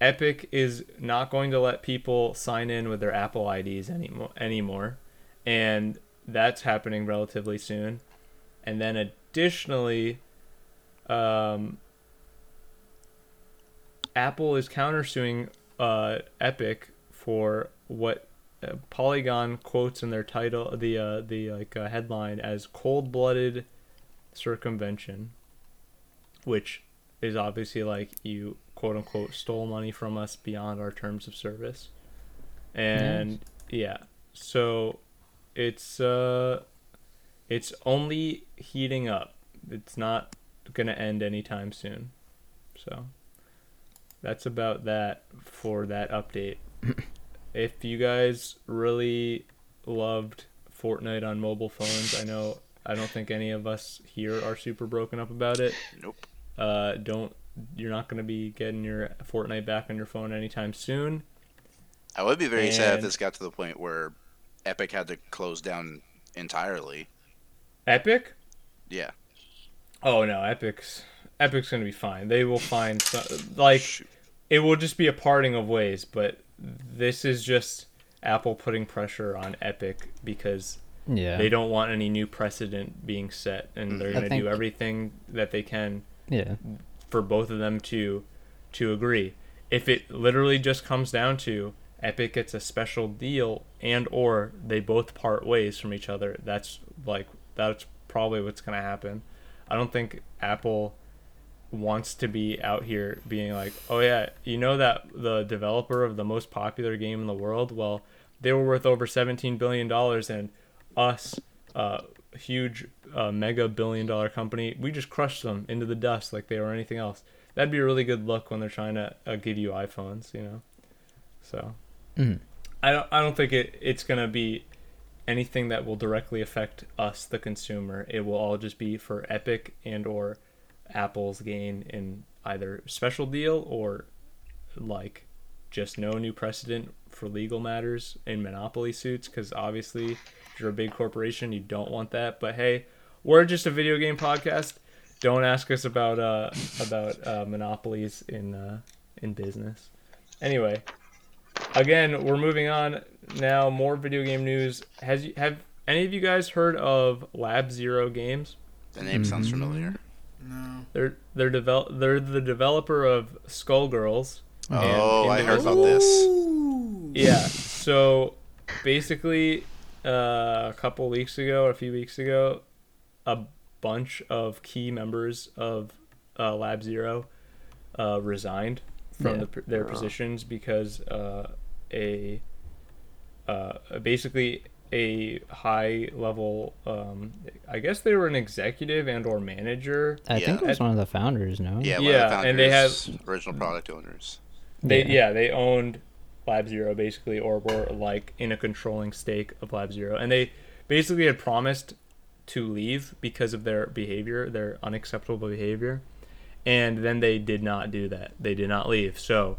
Epic is not going to let people sign in with their Apple IDs anymore anymore, and that's happening relatively soon. And then additionally, um, Apple is countersuing uh, Epic for what uh, Polygon quotes in their title, the uh, the like uh, headline as "cold-blooded circumvention," which is obviously like you quote unquote stole money from us beyond our terms of service, and yeah, so it's uh, it's only heating up. It's not gonna end anytime soon, so that's about that for that update. If you guys really loved Fortnite on mobile phones, I know I don't think any of us here are super broken up about it. Nope. Uh, don't you're not going to be getting your Fortnite back on your phone anytime soon. I would be very sad if this got to the point where Epic had to close down entirely. Epic? Yeah. Oh no, Epic's Epic's going to be fine. They will find some, like Shoot. it will just be a parting of ways, but this is just Apple putting pressure on Epic because Yeah. they don't want any new precedent being set and mm. they're going to do everything that they can Yeah. for both of them to to agree if it literally just comes down to epic gets a special deal and or they both part ways from each other that's like that's probably what's going to happen i don't think apple wants to be out here being like oh yeah you know that the developer of the most popular game in the world well they were worth over 17 billion dollars and us uh huge uh, mega billion dollar company we just crushed them into the dust like they were anything else that'd be a really good look when they're trying to uh, give you iphones you know So Mhm. I don't I don't think it it's gonna be anything that will directly affect us the consumer. It will all just be for Epic and or Apple's gain in either special deal or like just no new precedent for legal matters in monopoly suits because obviously you're a big corporation you don't want that but hey we're just a video game podcast don't ask us about uh about uh, monopolies in uh in business anyway again we're moving on now more video game news has you have any of you guys heard of lab zero games The name sounds Mm-hmm. familiar. No. they're they're develop they're the developer of skullgirls Oh, I heard about this. Yeah. So basically, uh, a couple weeks ago, or a few weeks ago, a bunch of key members of uh, Lab Zero uh, resigned from Yeah. the, their Oh. positions because uh, a uh, basically a high level um, I guess they were an executive and or manager I think it Yeah. was one of the founders. No. Yeah, Yeah, one of the and they have- original product owners. They Yeah. yeah. they owned Lab Zero basically, or were like in a controlling stake of Lab Zero, and they basically had promised to leave because of their behavior, their unacceptable behavior, and then they did not do that. They did not leave. So,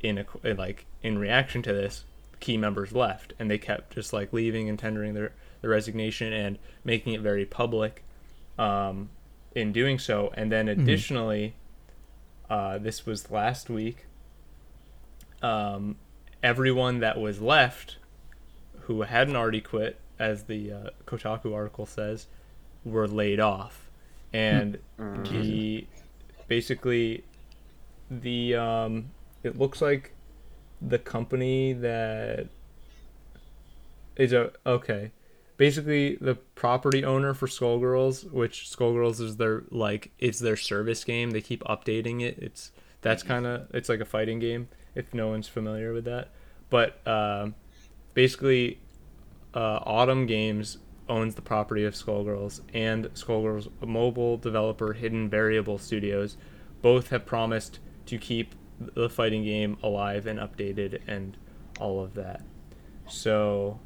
in a like in reaction to this, key members left, and they kept just like leaving and tendering their their resignation and making it very public. Um, in doing so, and then additionally, uh, this was last week um, everyone that was left who hadn't already quit, as the uh, Kotaku article says, were laid off. And the basically the um, it looks like the company that is a okay. Basically, the property owner for Skullgirls, which Skullgirls is their like it's their service game. They keep updating it. It's that's kind of it's like a fighting game if no one's familiar with that. But um, basically, uh, Autumn Games owns the property of Skullgirls, and Skullgirls mobile developer Hidden Variable Studios both have promised to keep the fighting game alive and updated and all of that. So,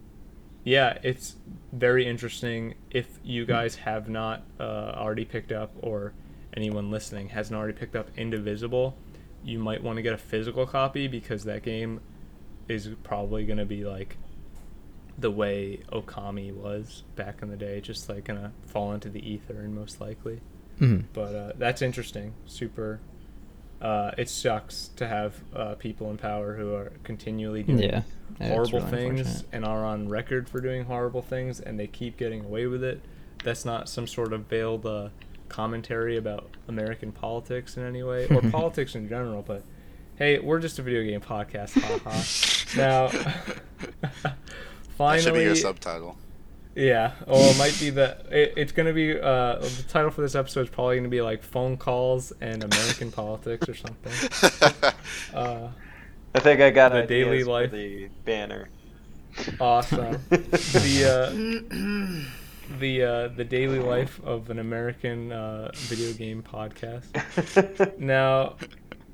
yeah, it's very interesting. If you guys have not uh, already picked up, or anyone listening hasn't already picked up Indivisible, you might want to get a physical copy because that game is probably going to be like the way Okami was back in the day, just like gonna fall into the ether and most likely. Mhm. But uh, that's interesting. Super. Uh, it sucks to have uh, people in power who are continually doing Yeah. Yeah, horrible really things and are on record for doing horrible things, and they keep getting away with it. That's not some sort of veiled uh, commentary about American politics in any way, or <laughs> politics in general. But hey, we're just a video game podcast. Haha. now, <laughs> That should be your subtitle. yeah. Well, it might be the. It, it's gonna be. Uh, the title for this episode is probably gonna be like phone calls and American politics or something. <laughs> Uh, I think I got The ideas daily for life. the banner. awesome. the uh, the uh, the daily life of an American uh, video game podcast. <laughs> Now,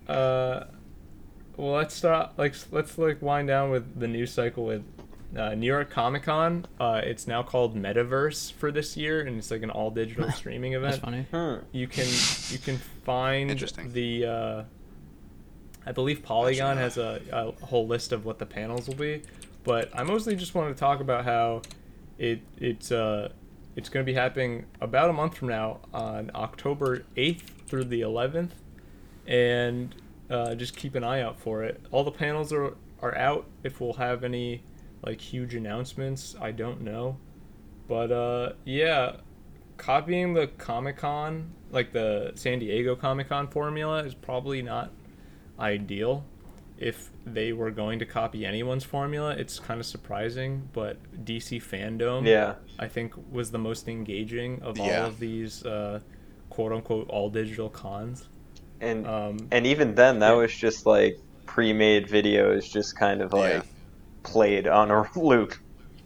uh, well, let's start. Like, let's like wind down with the news cycle with uh, New York Comic Con. Uh, it's now called Metaverse for this year, and it's like an all digital <laughs> streaming That's event. funny. Hmm. You can you can find Interesting. the. Uh, I believe Polygon has a, a whole list of what the panels will be, but I mostly just wanted to talk about how it it's uh it's going to be happening about a month from now on October 8th through the 11th, and uh, just keep an eye out for it. All the panels are are out. If we'll have any like huge announcements, I don't know, but uh yeah, copying the Comic Con like the San Diego Comic Con formula is probably not ideal. If they were going to copy anyone's formula, it's kind of surprising, but DC Fandom, Yeah. I think, was the most engaging of Yeah. all of these uh, quote unquote all digital cons. And Um, and even then, that yeah. was just like pre-made videos, just kind of like Yeah. played on a <laughs> loop.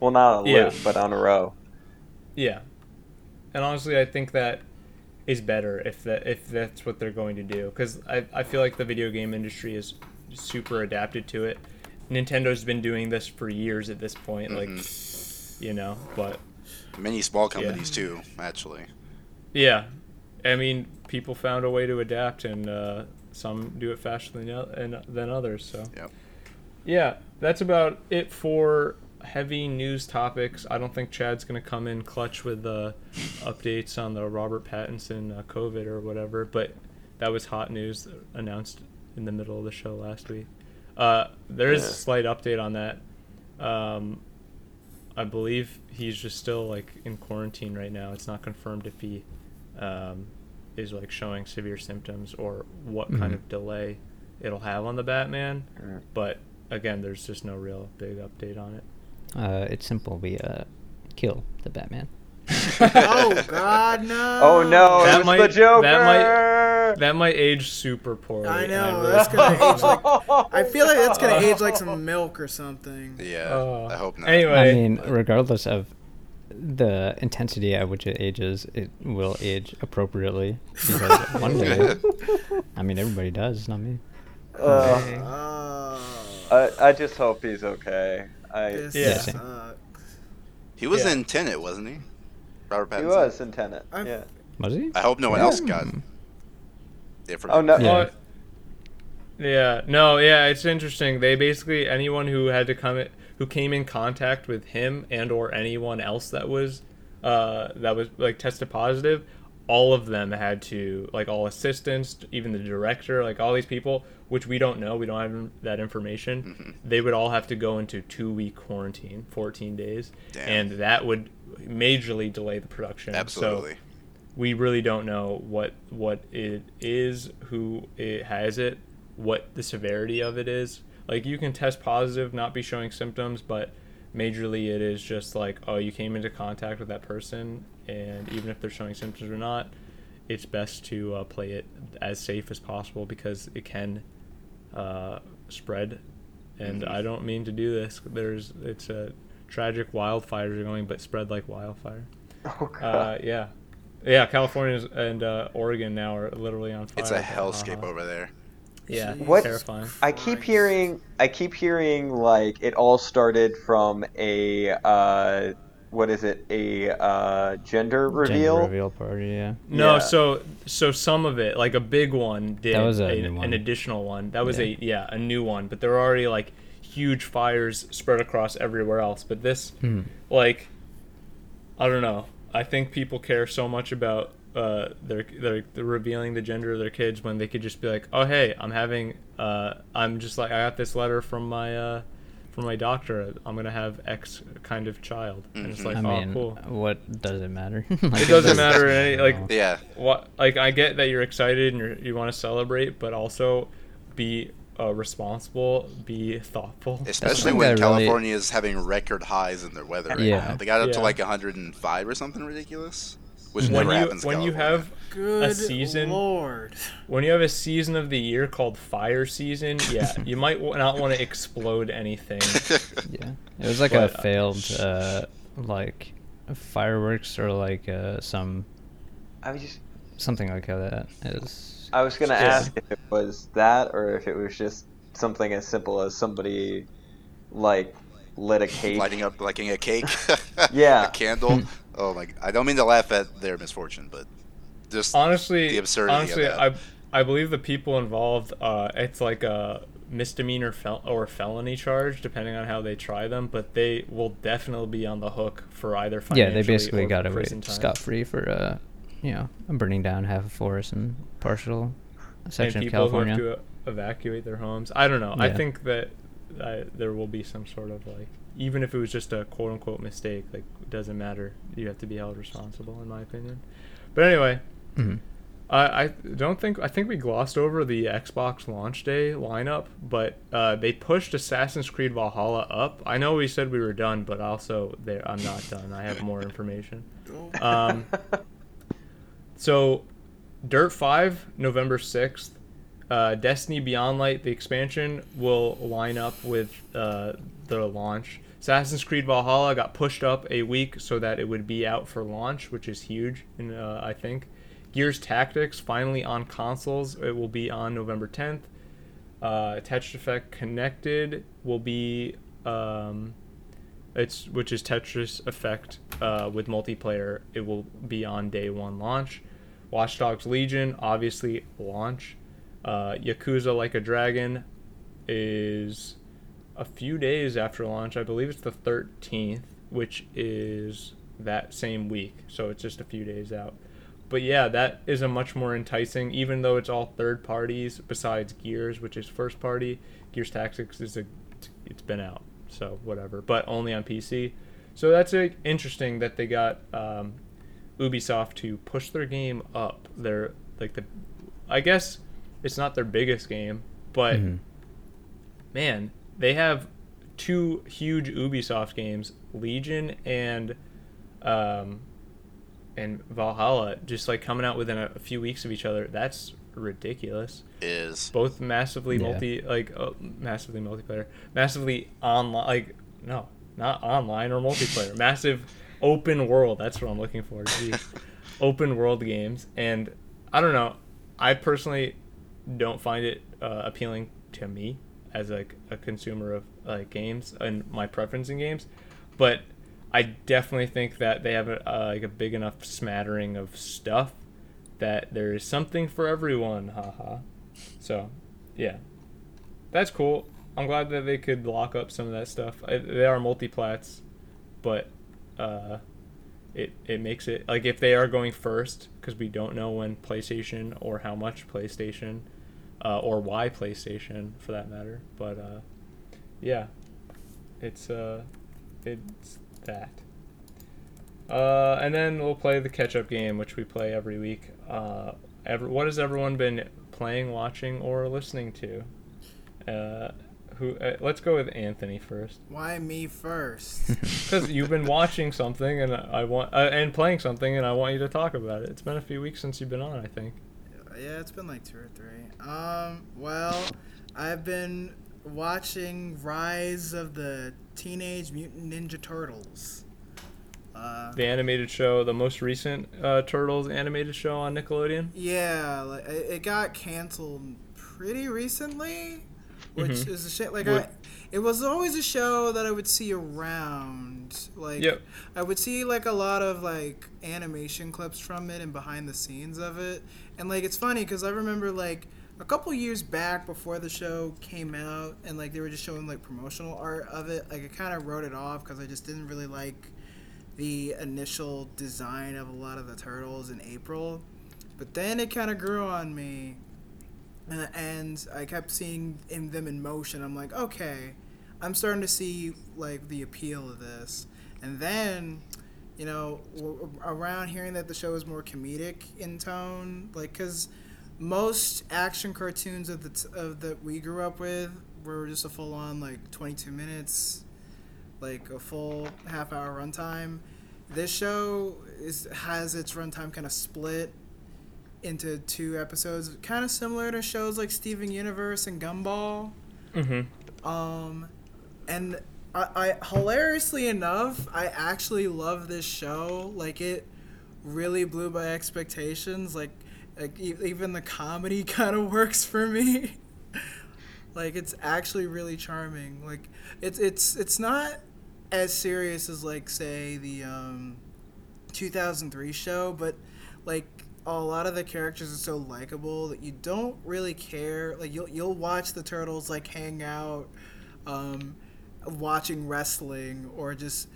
Well, not a Yeah. loop, but on a row. Yeah, and honestly, I think that is better if that if that's what they're going to do because I, I feel like the video game industry is super adapted to it Nintendo's been doing this for years at this point, like Mm-hmm. you know. But Many small companies too, actually. yeah, I mean, people found a way to adapt, and uh, some do it faster than than others. So Yep. yeah, that's about it for heavy news topics. I don't think Chad's gonna come in clutch with uh, <laughs> updates on the Robert Pattinson uh, COVID or whatever, but that was hot news announced in the middle of the show last week. Uh, there is a slight update on that. Um, I believe he's just still like in quarantine right now. It's not confirmed if he um, is like showing severe symptoms or what kind Mhm. of delay it'll have on the Batman. But again, there's just no real big update on it. Uh, it's simple. We uh, kill the Batman. Oh <laughs> God, no! Oh no, That it was might- the Joker. that might- That might age super poorly. I know really- that's gonna age like. <laughs> I feel like that's gonna age like some milk or something. Yeah, Uh, I hope not. Anyway, I mean, regardless of the intensity at which it ages, it will age appropriately. Because <laughs> one day, I mean, everybody does, not me. Uh, Oh, I, I just hope he's okay. I this Yeah. he was Yeah. in Tenet, wasn't he? Robert Pattinson. he was in Tenet. I'm- Yeah. Was he? I hope no one Yeah. else got it from Oh no. Yeah. Oh, yeah, no, yeah, it's interesting. They basically anyone who had to come in, who came in contact with him and or anyone else that was uh that was like tested positive, all of them had to like all assistants, even the director, like all these people, which we don't know, we don't have that information. Mm-hmm. They would all have to go into 2-week quarantine, 14 days, Damn. and that would majorly delay the production. So Absolutely. we really don't know what what it is, who it has it, what the severity of it is. Like you can test positive, not be showing symptoms, but majorly it is just like, oh, you came into contact with that person, and even if they're showing symptoms or not, it's best to uh, play it as safe as possible because it can uh, spread. And Mhm. I don't mean to do this. There's it's a tragic wildfires are going, but spread like wildfire. <laughs> Oh, God. Uh, yeah, yeah. California and uh, Oregon now are literally on fire. It's a hellscape uh, over there. Yeah, What- terrifying. I keep hearing I keep hearing like it all started from a uh what is it? A uh gender reveal? Gender reveal party, yeah. No, Yeah. so so some of it, like a big one, did That was a a- new one. an additional one. That was Yeah. a yeah a new one, but they're already like huge fires spread across everywhere else. But this, Hmm. like, I don't know. I think people care so much about uh their their, their revealing the gender of their kids when they could just be like, oh hey, I'm having uh I'm just like I got this letter from my uh from my doctor. I'm gonna have X kind of child, and it's Mhm. like, I oh mean, cool. what does it matter? <laughs> It doesn't matter. Any, like Yeah. what like I get that you're excited and you're, you want to celebrate, but also be uh, responsible, be thoughtful. Especially when that really- California is having record highs in their weather right Yeah. now. They got up to like 105 or something ridiculous, which when never you happens. in when you have Good season- Lord. when you have a season of the year called fire season, yeah, <laughs> you might not want to explode anything. <laughs> yeah, it was like But, a uh, failed, uh, like fireworks or like uh, some I was just something like that. It was I was gonna ask if it was that or if it was just something as simple as somebody like lit a <laughs> cake. lighting up lighting a cake, <laughs> Yeah. a candle. oh my! I don't mean to laugh at their misfortune, but just honestly, The absurdity of honestly, that. I I believe the people involved, uh, it's like a misdemeanor fel- or felony charge, depending on how they try them. But they will definitely be on the hook for either yeah, they basically got away scot free for uh, you know, burning down half a forest and partial and section of people California. who have to evacuate their homes. I don't know. I think that uh, there will be some sort of like, even if it was just a quote unquote mistake, like it doesn't matter. You have to be held responsible, in my opinion. But anyway, Mhm. I I don't think I think we glossed over the Xbox launch day lineup, but uh, they pushed Assassin's Creed Valhalla up. I know we said we were done, but also they I'm not done. I have more information. <laughs> Um, so, Dirt 5, November 6th. Uh, Destiny Beyond Light, the expansion, will line up with uh, the launch. Assassin's Creed Valhalla got pushed up a week so that it would be out for launch, which is huge, uh, I think. Gears Tactics finally on consoles. It will be on November 10th. Uh, Tetris Effect Connected will be um, it's which is Tetris Effect uh, with multiplayer. It will be on day one launch. Watch Dogs Legion obviously launch. Uh, Yakuza Like a Dragon is a few days after launch. I believe it's the 13th, which is that same week. So it's just a few days out. But yeah, that is a much more enticing, even though it's all third parties besides Gears, which is first party. Gears Tactics is a, it's been out, so whatever, but only on PC. So that's interesting that they got um, Ubisoft to push their game up. Their like the, I guess it's not their biggest game, but Mhm. man, they have two huge Ubisoft games, Legion and um, and Valhalla, just like coming out within a, a few weeks of each other. That's ridiculous. Is Both massively Yeah. multi, like uh, massively multiplayer, massively online. Like no, not online or multiplayer. <laughs> Massive open world. That's what I'm looking for. <laughs> Open world games, and I don't know. I personally don't find it uh, appealing to me as like a consumer of like games and my preference in games, but I definitely think that they have a, uh, like a big enough smattering of stuff that there is something for everyone. Haha. So, yeah, that's cool. I'm glad that they could lock up some of that stuff. I, they are multi-plats, but uh, it it makes it like if they are going first because we don't know when PlayStation or how much PlayStation uh, or why PlayStation for that matter. But uh, yeah, it's uh, it's that. Uh, and then we'll play the catch-up game, which we play every week. Uh, ever, what has everyone been playing, watching, or listening to? Uh, who? Uh, let's go with Anthony first, Why me first? <laughs> because you've been watching something, and I want uh, and playing something, and I want you to talk about it. It's been a few weeks since you've been on, I think. yeah, it's been like two or three. Um, well, I've been watching Rise of the Teenage Mutant Ninja Turtles. Uh, The animated show, the most recent uh, Turtles animated show on Nickelodeon. yeah, like, it it got canceled pretty recently, which Mhm. is a shit. Like, Would- I, it was always a show that I would see around. Like, Yep. I would see like a lot of like animation clips from it and behind the scenes of it. And like it's funny because I remember like a couple years back before the show came out and like they were just showing like promotional art of it. Like I kind of wrote it off because I just didn't really like the initial design of a lot of the turtles in April. But then it kind of grew on me. And, I kept seeing in them in motion. I'm like, okay, I'm starting to see like the appeal of this. And then, you know, around hearing that the show is more comedic in tone, like because most action cartoons of the t- of that we grew up with were just a full on like 22 minutes, like a full half hour runtime. This show is has its runtime kind of split into two episodes, kind of similar to shows like Steven Universe and Gumball. Mm-hmm. Um, and I, I hilariously enough, I actually love this show. Like it really blew my expectations. Like, like e- even the comedy <laughs> kind of works for me. <laughs> like it's actually really charming. Like it's it's it's not as serious as like say the um 2003 show, but like a lot of the characters are so likable that you don't really care. Like you'll you'll watch the turtles like hang out, um, watching wrestling or just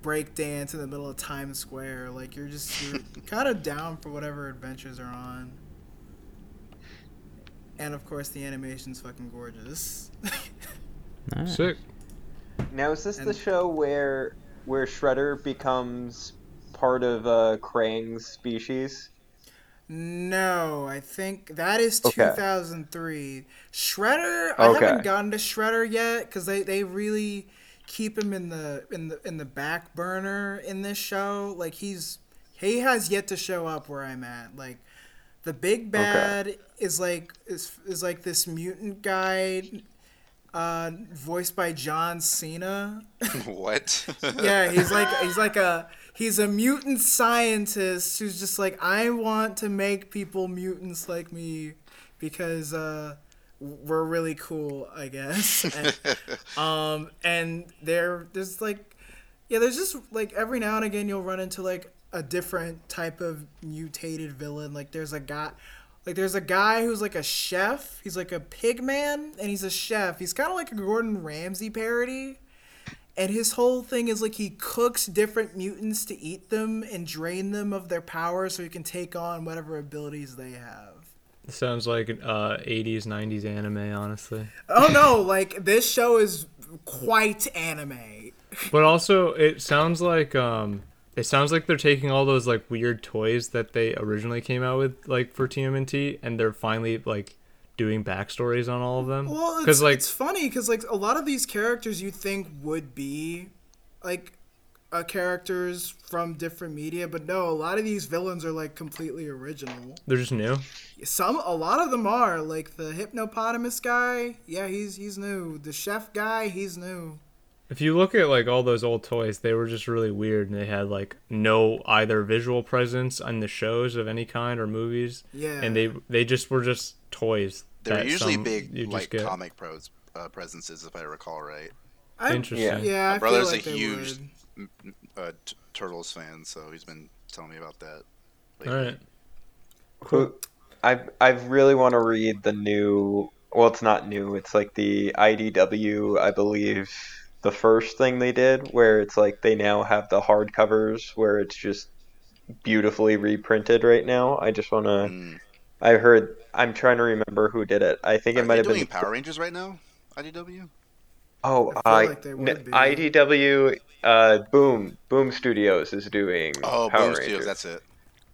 break dance in the middle of Times Square. Like you're just you're <laughs> kind of down for whatever adventures are on. And of course, the animation's fucking gorgeous. Nice. Sick. Now is this the show where where Shredder becomes part of uh, Krang's species? No, I think that is Okay. 2003. Shredder, I Okay. haven't gotten to Shredder yet because they, they really keep him in the in the in the back burner in this show. Like he's he has yet to show up where I'm at. Like the big bad is like is is like this mutant guy, uh, voiced by John Cena. <laughs> what? yeah, he's like he's like a he's a mutant scientist who's just like I want to make people mutants like me because uh were really cool, I guess. <laughs> And, um, and there, there's like, yeah, there's just like every now and again you'll run into like a different type of mutated villain. Like there's a guy, like there's a guy who's like a chef. He's like a pig man, and he's a chef. He's kind of like a Gordon Ramsay parody. And his whole thing is like he cooks different mutants to eat them and drain them of their power so he can take on whatever abilities they have. Sounds like uh, 80s, 90s anime, honestly. Oh no, <laughs> like this show is quite anime. But also, it sounds like um, it sounds like they're taking all those like weird toys that they originally came out with, like for TMNT, and they're finally like doing backstories on all of them. Well, because it's, like it's funny because like a lot of these characters you think would be like uh, characters from different media, but no, a lot of these villains are like completely original. they're just new. Some, a lot of them are like the hippopotamus guy. Yeah, he's he's new. The chef guy, he's new. If you look at like all those old toys, they were just really weird, and they had like no either visual presence on the shows of any kind or movies. Yeah. and they they just were just toys. They're that usually some big you just like get. comic pros uh, presences, if I recall right. I, Interesting. Yeah, My I brother's feel like a they huge uh, t- Turtles fan, so he's been telling me about that. All right. Who I I really want to read the new. Well, it's not new. It's like the IDW, I believe, the first thing they did, where it's like they now have the hardcovers where it's just beautifully reprinted right now. I just want to. Mm. I heard. I'm trying to remember who did it. I think it Are might they have doing been. Power Rangers right now? IDW. Oh, I I, like they would be. IDW. Uh, Boom Boom Studios is doing. Oh, Power Boom Rangers. Studios. That's it.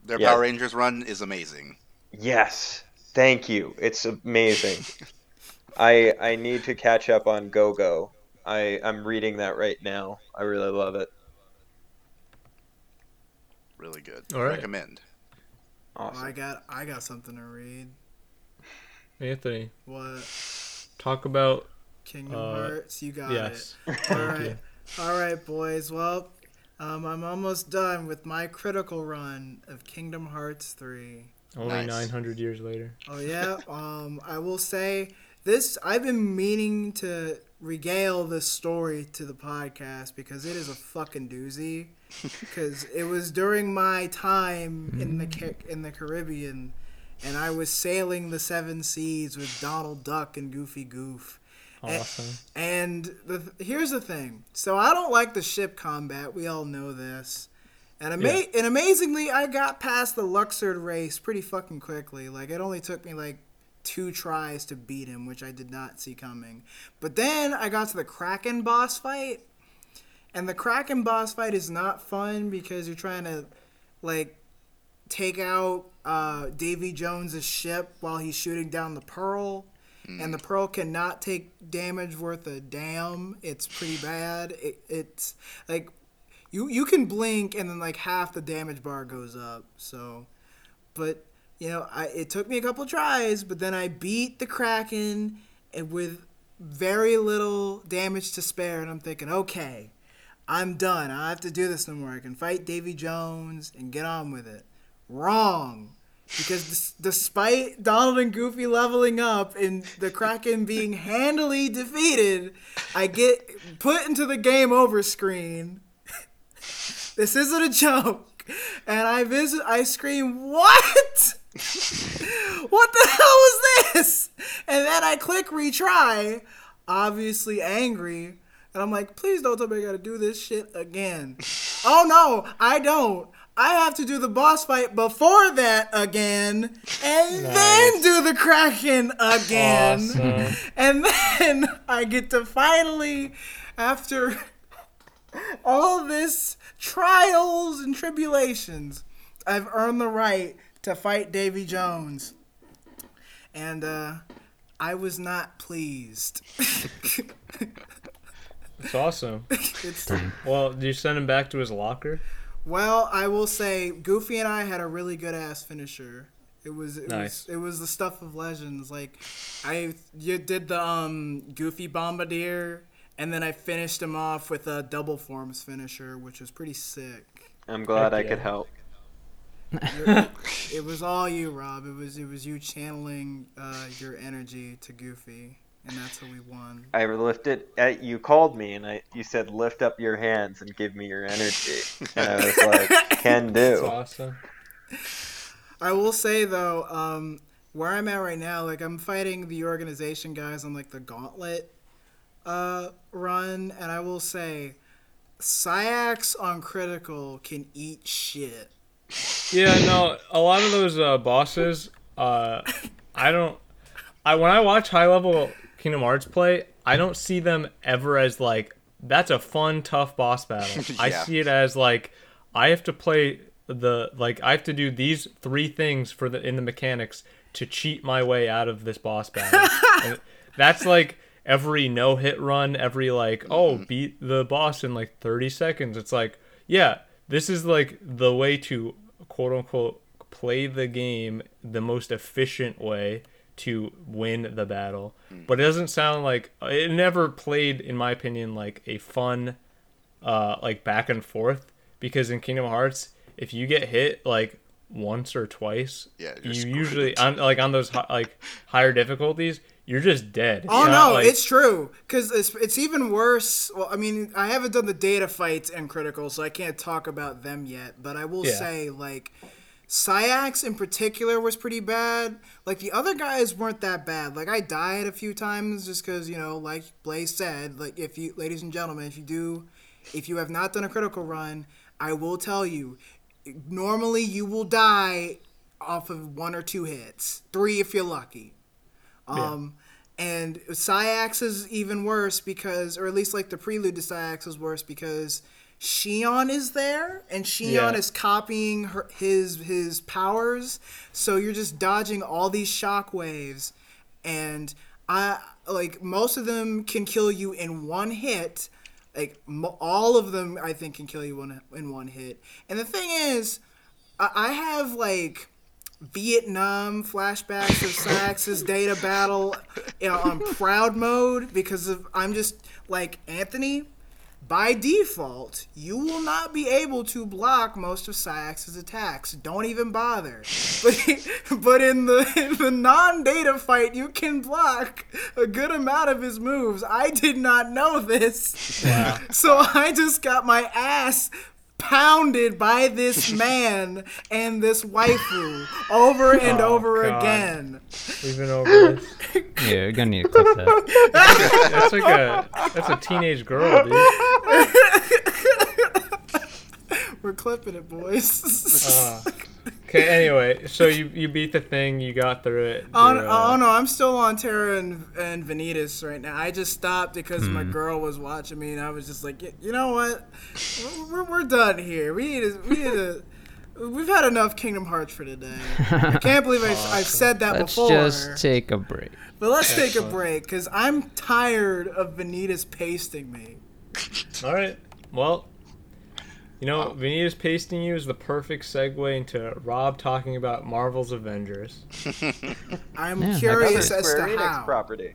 Their Yeah. Power Rangers run is amazing. Yes, thank you. It's amazing. <laughs> I I need to catch up on Go Go. I I'm reading that right now. I really love it. Really good. All right. Recommend. Well, Awesome. I got I got something to read. Anthony, What talk about Kingdom Uh, Hearts? You got yes. it. <laughs> All Thank right, you. all right, boys. Well, um, I'm almost done with my critical run of Kingdom Hearts three. Only Nice. 900 years later. Oh <laughs> yeah. um, I will say this. I've been meaning to regale this story to the podcast because it is a fucking doozy. Because it was during my time in the mm-hmm. in the Caribbean, and I was sailing the seven seas with Donald Duck and Goofy Goof. Awesome. And the, here's the thing. So I don't like the ship combat. We all know this. And, ama- Yeah. and amazingly, I got past the Luxord race pretty fucking quickly. Like, it only took me like two tries to beat him, which I did not see coming. But then I got to the Kraken boss fight. And the Kraken boss fight is not fun because you're trying to, like, take out uh, Davy Jones's ship while he's shooting down the Pearl and the pearl cannot take damage worth a damn. It's pretty bad. It, it's like you you can blink and then like half the damage bar goes up. So, but you know, I it took me a couple tries, but then I beat the kraken with very little damage to spare, and I'm thinking, okay, I'm done. I don't have to do this no more. I can fight Davy Jones and get on with it. Wrong. Because des- despite Donald and Goofy leveling up and the Kraken being handily defeated, I get put into the game over screen. <laughs> this isn't a joke. And I visit I scream, What? <laughs> what the hell was this? And then I click retry, obviously angry. And I'm like, please don't tell me I gotta do this shit again. <laughs> oh no, I don't. I have to do the boss fight before that again, and then do the Kraken again. Awesome. <laughs> And then I get to finally, after <laughs> all this trials and tribulations, I've earned the right to fight Davy Jones. And uh, I was not pleased. It's awesome. <laughs> it's, Well, do you send him back to his locker? well, I will say, Goofy and I had a really good ass finisher. It was it Nice. was it was the stuff of legends. Like I you did the um Goofy Bombardier, and then I finished him off with a double forms finisher, which was pretty sick. I'm glad Heck I yeah. could help. It was all you, Rob. It was it was you channeling uh, your energy to Goofy, and that's how we won. I lifted. Uh, you called me and I. You said lift up your hands and give me your energy, and I was like, <laughs> can That's do. awesome. I will say though, um, where I'm at right now, like I'm fighting the organization guys on like the gauntlet uh, run, and I will say, Saïx on critical can eat shit. Yeah, no, a lot of those uh, bosses, uh, I don't. I when I watch high level Kingdom Hearts play, I don't see them ever as like that's a fun, tough boss <laughs> battle. I see it as like I have to play the like I have to do these three things for the in the mechanics to cheat my way out of this boss battle. <laughs> that's like every no hit run, every like oh mm-hmm. beat the boss in like 30 seconds. It's like yeah, this is like the way to quote unquote play the game the most efficient way to win the battle. But it doesn't sound like it never played in my opinion like a fun uh like back and forth because in Kingdom Hearts if you get hit like once or twice Yeah, you're screwed. usually on like on those like higher difficulties you're just dead. Oh It's not no, like- it's true. Cause it's it's even worse. Well, I mean, I haven't done the data fights and critical, so I can't talk about them yet. But I will Yeah. say, like, Saïx in particular was pretty bad. Like the other guys weren't that bad. Like I died a few times just because you know, like Blaze said, like if you, ladies and gentlemen, if you do, if you have not done a critical run, I will tell you, normally you will die off of one or two hits, three if you're lucky. Um, and Saïx is even worse because, or at least like the prelude to Syax is worse because Xion is there and Xion Yeah. is copying her, his his powers. So you're just dodging all these shockwaves, and I like most of them can kill you in one hit. Like mo- all of them, I think can kill you in, in one hit. And the thing is, I, I have like Vietnam flashbacks of Sax's data battle you know, on proud mode because of I'm just like Anthony. By default, you will not be able to block most of Sax's attacks. Don't even bother. But, <laughs> but in the in the non-data fight, you can block a good amount of his moves. I did not know this. Wow. <laughs> So I just got my ass pounded by this <laughs> man and this waifu over and Oh, over God. again. We've been over this. <laughs> Yeah, you're gonna need to clip that. That's like a that's a teenage girl, dude. <laughs> We're clipping it, boys. Uh, <laughs> okay. Anyway, so you you beat the thing. You got through it. Oh, no- uh, oh no, I'm still on Terra and, and Vanitas right now. I just stopped because my girl was watching me, and I was just like, "Y- you know what, we're, we're, we're done here. We need to, we need to. We've had enough Kingdom Hearts for today. I <laughs> can't believe I've, I've said that Let's before. just take a break. but let's take a break because I'm tired of Vanitas pasting me. All right. Well, you know, Vanitas pasting you is the perfect segue into Rob talking about Marvel's Avengers. <laughs> I'm Yeah, curious as Square to Enix how. property.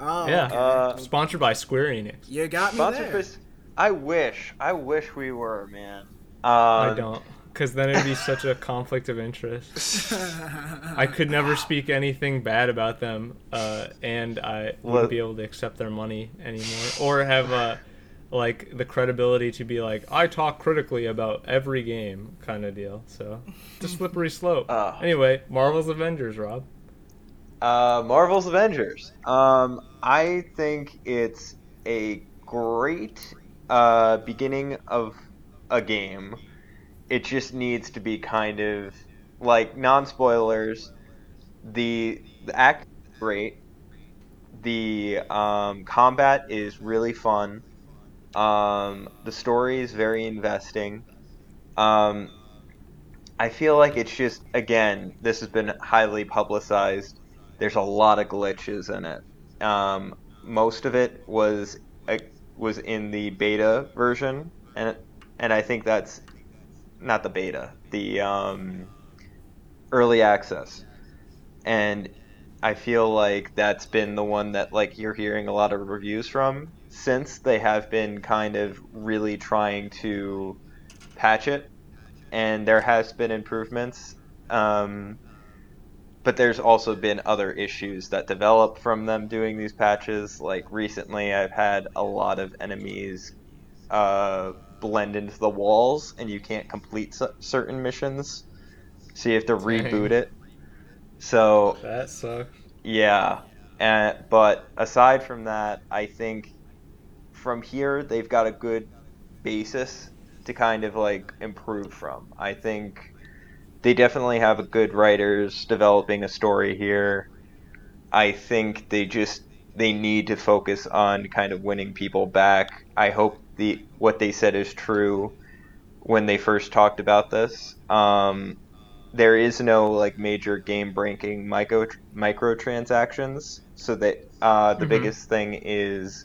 Oh, Yeah. okay. Uh, Sponsored by Square Enix. you got me Sponsored there. by. I wish. I wish we were, man. Um, I don't, because then it'd be such a conflict of interest. I could <laughs> never speak anything bad about them, uh, and I wouldn't be able to accept their money anymore, or have uh, like the credibility to be like, I talk critically about every game, kind of deal. So it's a slippery slope. Ah. Anyway, Marvel's Avengers, Rob. Uh, Marvel's Avengers. Um, I think it's a great uh, beginning of a game. It just needs to be kind of like non spoilers. The the act is great. The um, combat is really fun. Um, the story is very investing. Um, I feel like it's just again, this has been highly publicized. There's a lot of glitches in it. Um, most of it was uh, was in the beta version, and and I think that's not the beta, the um, early access, and I feel like that's been the one that like you're hearing a lot of reviews from since they have been kind of really trying to patch it and there has been improvements. Um, but there's also been other issues that develop from them doing these patches. Like recently, I've had a lot of enemies uh, blend into the walls, and you can't complete certain missions, so you have to Dang. reboot it. So That sucks. yeah, and, but aside from that, I think from here they've got a good basis to kind of like improve from. I think they definitely have a good writers developing a story here. I think they just they need to focus on kind of winning people back. I hope the what they said is true when they first talked about this. Um, there is no like major game breaking micro microtransactions, so that uh, the Mhm. biggest thing is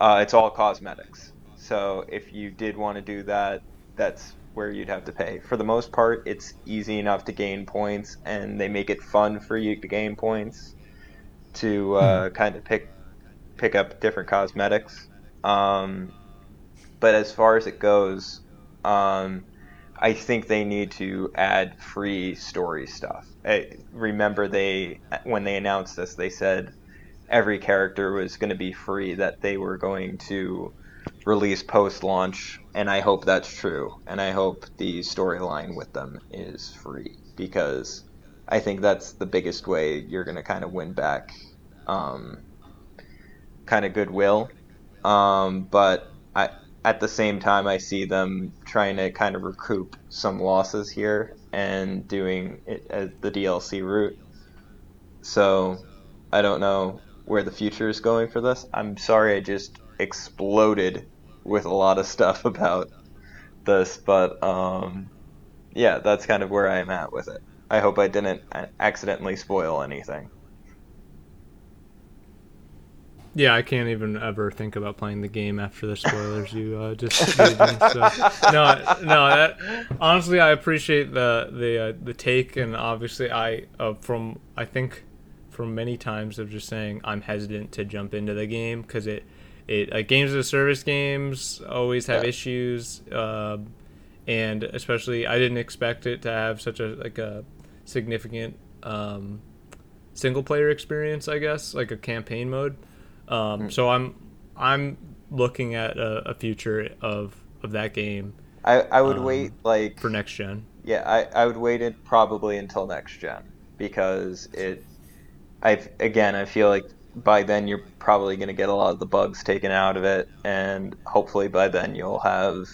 uh, it's all cosmetics. So if you did want to do that, that's where you'd have to pay. For the most part, it's easy enough to gain points, and they make it fun for you to gain points to uh, kind of pick pick up different cosmetics. Um, but as far as it goes, um, I think they need to add free story stuff. I, remember, they when they announced this, they said every character was going to be free. That they were going to release post launch, and I hope that's true. And I hope the storyline with them is free because I think that's the biggest way you're going to kind of win back um, kind of goodwill. Um, but I, at the same time, I see them trying to kind of recoup some losses here and doing it as the DLC route. So I don't know where the future is going for this. I'm sorry I just exploded with a lot of stuff <laughs> about this, but um, yeah, that's kind of where I'm at with it. I hope I didn't accidentally spoil anything. Yeah, I can't even ever think about playing the game after the spoilers you uh, just <laughs> gave me. So, no, no. That, honestly, I appreciate the the uh, the take, and obviously, I uh, from I think from many times of just saying I'm hesitant to jump into the game because it it uh, games as a service games always have Yeah. issues, uh, and especially I didn't expect it to have such a like a significant um, single player experience. I guess like a campaign mode. Um, so I'm I'm looking at a, a future of of that game I, I would Um, wait like for next gen. Yeah, I, I would wait it probably until next gen because it. I again, I feel like by then you're probably going to get a lot of the bugs taken out of it, and hopefully by then you'll have.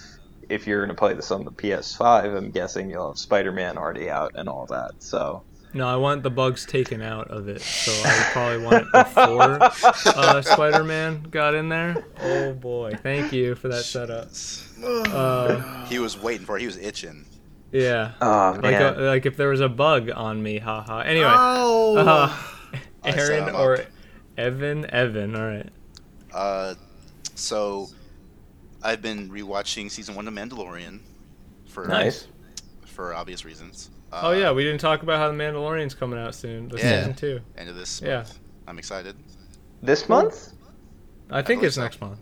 If you're going to play this on the PS5, I'm guessing you'll have Spider-Man already out and all that. So No, I want the bugs taken out of it, so I probably want it before uh, Spider-Man got in there. Oh boy, thank you for that setup. Uh, He was waiting for. it. He was itching. yeah, Oh like man, uh, like if there was a bug on me, haha. Anyway, Oh, uh, I set Aren or up. Evan, Evan. All right. Uh, so I've been rewatching season one of Mandalorian for nice. for obvious reasons. Uh, Oh yeah, we didn't talk about how the Mandalorian's coming out soon. The Yeah. season two. end of this Yeah. month. I'm excited. This month? I think believe it's so. next month.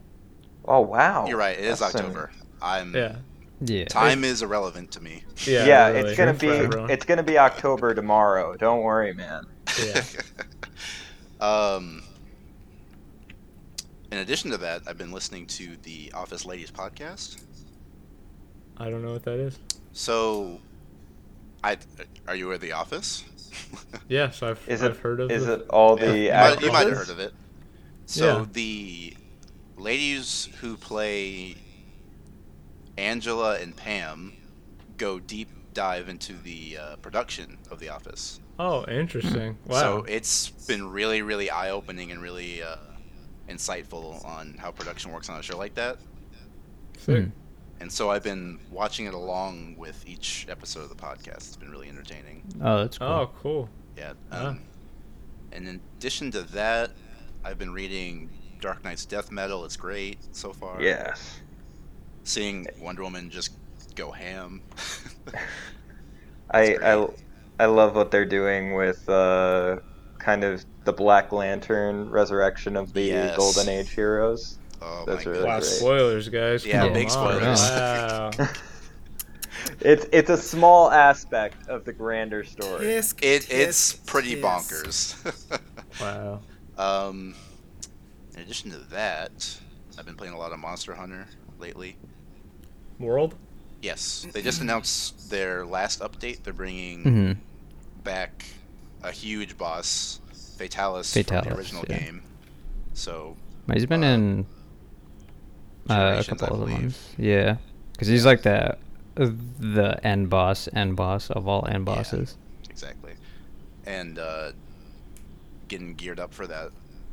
Oh wow. You're right. It is That's soon. October. I'm. Yeah. Yeah. Time is irrelevant to me. Yeah. Yeah, really. it's gonna be it's gonna be October tomorrow. Don't worry, man. Yeah. <laughs> um. In addition to that, I've been listening to the Office Ladies podcast. I don't know what that is. So, I are you aware of the Office? <laughs> Yes, I've, Is I've it heard of is the- it all the you, might, you might have heard of it. So Yeah. the ladies who play Angela and Pam go deep dive into the uh, production of The Office. Oh, interesting. Wow. So it's been really, really eye opening and really uh, insightful on how production works on a show like that. Sick. Hmm. And so I've been watching it along with each episode of the podcast. It's been really entertaining. Oh, that's cool. Oh, cool. Yeah. Ah. Um, And in addition to that, I've been reading Dark Knight's Death Metal. It's great so far. Yes. Seeing Wonder Woman just go ham. <laughs> I, I, great. I love what they're doing with uh, kind of the Black Lantern resurrection of the Yes. Golden Age heroes. oh That's my really Wow, great. spoilers, guys. Yeah, Come big on. spoilers. Wow. <laughs> It's it's a small aspect of the grander story. Tisk, It it's pretty tisk. bonkers. <laughs> Wow. um, in addition to that, I've been playing a lot of Monster Hunter lately. World? Yes, they just announced their last update. They're bringing hmm back a huge boss, Fatalis, from the original yeah. game. So He's been Uh, in uh, a couple of ones. Yeah, because he's like the the end boss, end boss of all end Yeah. bosses. exactly, and uh, getting geared up for that.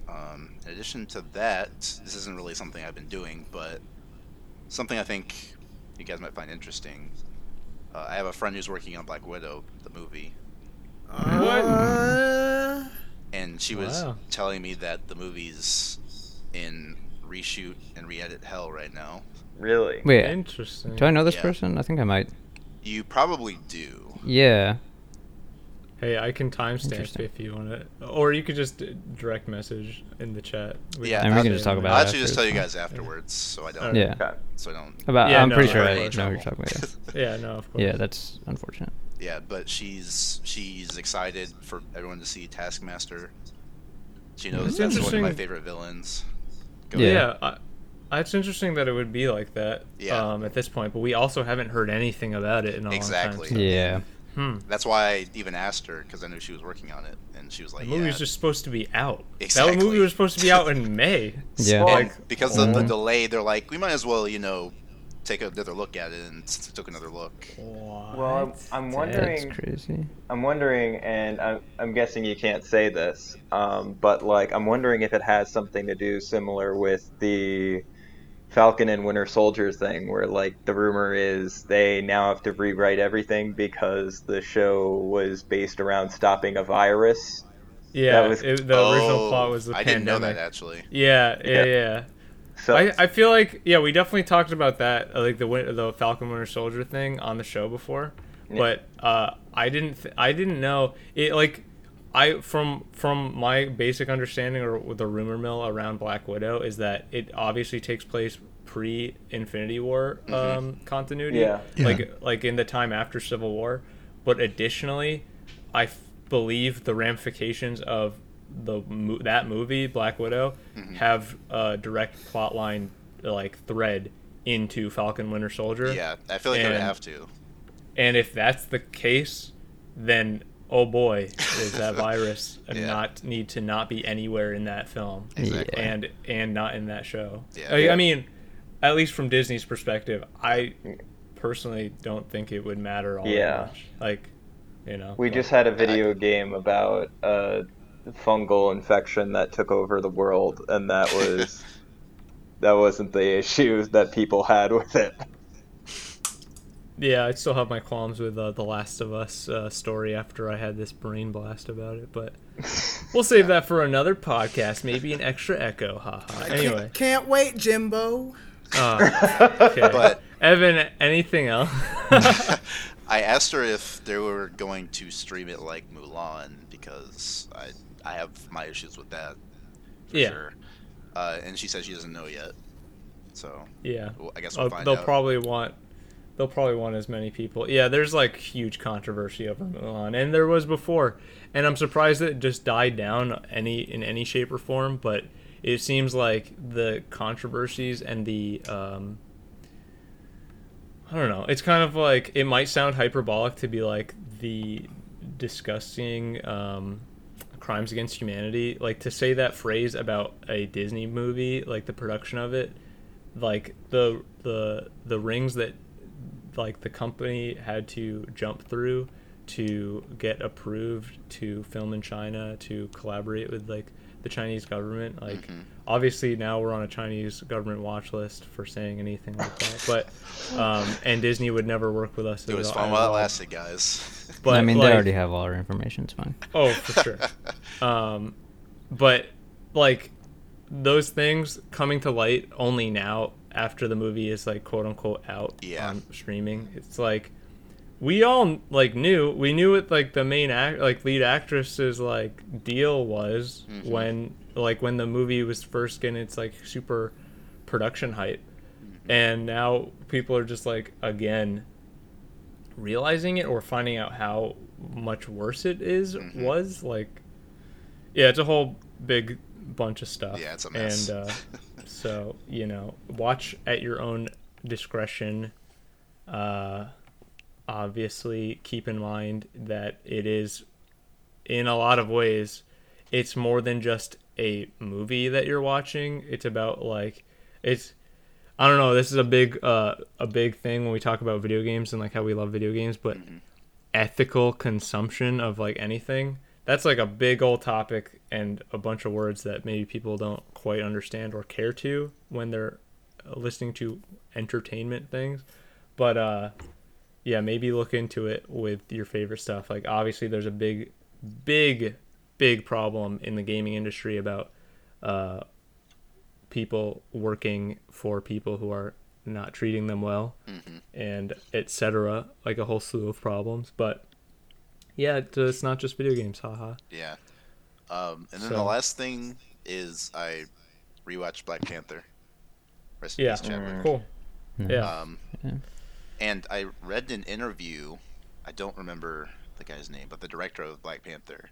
Um, in addition to that, this isn't really something I've been doing, but something I think you guys might find interesting. Uh, I have a friend who's working on Black Widow, the movie, Uh, and she was Wow. telling me that the movie's in reshoot and re-edit hell right now. Really? Wait, Interesting. do I know this Yeah. person? I think I might. You probably do. Yeah. Hey, I can timestamp Interesting. if you want to, or you could just direct message in the chat. Yeah, And we I'll- can just talk about I'll actually just tell you guys afterwards, so I don't. Yeah. So I don't. About, Yeah, I'm no, pretty sure I I know what you're talking about. <laughs> Yeah, no, of course. Yeah. yeah, that's unfortunate. Yeah, but she's she's excited for everyone to see Taskmaster. She knows It's that's one of my favorite villains. Go Yeah. Yeah, I, it's interesting that it would be like that Yeah. um, at this point, but we also haven't heard anything about it in a Exactly. long time. Exactly. Yeah. Hmm. That's why I even asked her because I knew she was working on it, and she was The like, movie "Yeah." was just supposed to be out. Exactly. That movie was supposed to be out in May. Yeah. Well, And because of the Mhm. delay, they're like, we might as well, you know, take another look at it, and s- took another look. Well, I'm, I'm That's crazy. I'm wondering, and I'm, I'm guessing you can't say this, um, but like I'm wondering if it has something to do similar with the Falcon and Winter Soldier thing, where like the rumor is they now have to rewrite everything because the show was based around stopping a virus. Yeah, That was- it, the original Oh, plot was the I pandemic. didn't know that actually. Yeah, yeah, Yeah. yeah. So I, I feel like yeah, we definitely talked about that, uh, like the the Falcon Winter Soldier thing on the show before, Yeah. but uh, I didn't th- I didn't know it like I from from my basic understanding or the rumor mill around Black Widow is that it obviously takes place pre Infinity War um, continuity, Yeah. like like in the time after Civil War, but additionally, I f- believe the ramifications of the that movie Black Widow mm-hmm. have a direct plot line like thread into Falcon Winter Soldier. Yeah, I feel like they would have to. And if that's the case, then oh boy, does that <laughs> virus Yeah. not need to not be anywhere in that film Exactly. and and not in that show. Yeah. I, Yeah. I mean, at least from Disney's perspective, I personally don't think it would matter all that Yeah. much. Like, you know, we but- just had a video game about a fungal infection that took over the world, and that was <laughs> that wasn't the issue that people had with it. Yeah, I still have my qualms with uh, the Last of Us uh, story after I had this brain blast about it, but <laughs> we'll save that for another podcast. Maybe an extra echo. Haha. I Anyway, can't, can't wait, Jimbo. uh, <laughs> okay. But Evan, anything else? I asked her if they were going to stream it like Mulan because I I have my issues with that. For Yeah. Sure. Uh, and she says she doesn't know yet. So yeah, I guess we'll find they'll out. probably want they'll probably want as many people. Yeah, there's like huge controversy over Mulan, and there was before, and I'm surprised that it just died down any in any shape or form. But it seems like the controversies and the um, I don't know. It's kind of like it might sound hyperbolic to be like the disgusting um, crimes against humanity. Like to say that phrase about a Disney movie, like the production of it, like the the the rings that like the company had to jump through to get approved to film in China to collaborate with like the Chinese government like Mhm. Obviously now we're on a Chinese government watch list for saying anything like that <laughs> but um and Disney would never work with us It was fun while it lasted, guys. <laughs> but I mean, like, they already have all our information. It's fine. Oh, for sure. <laughs> um, but like those things coming to light only now after the movie is like quote unquote out Yeah. on streaming. It's like we all like knew we knew what like the main act like lead actress's like deal was Mhm. when like when the movie was first getting its like super production hype Mm-hmm. and now people are just like again realizing it or finding out how much worse it is- Mhm. was like yeah it's a whole big bunch of stuff Yeah, it's a mess. and uh, <laughs> so you know watch at your own discretion uh obviously keep in mind that it is in a lot of ways it's more than just a movie that you're watching it's about like it's i don't know this is a big uh a big thing when we talk about video games and like how we love video games but ethical consumption of like anything that's like a big old topic and a bunch of words that maybe people don't quite understand or care to when they're listening to entertainment things. But uh yeah maybe look into it with your favorite stuff. Like obviously there's a big big big problem in the gaming industry about uh people working for people who are not treating them well hmm and etc like a whole slew of problems but yeah it's, not just video games haha Yeah. Um, and then So- the last thing is I rewatched Black Panther. Rest in yeah peace, Chadwick. cool yeah Um, Yeah. and I read an interview. I don't remember the guy's name, but the director of Black Panther.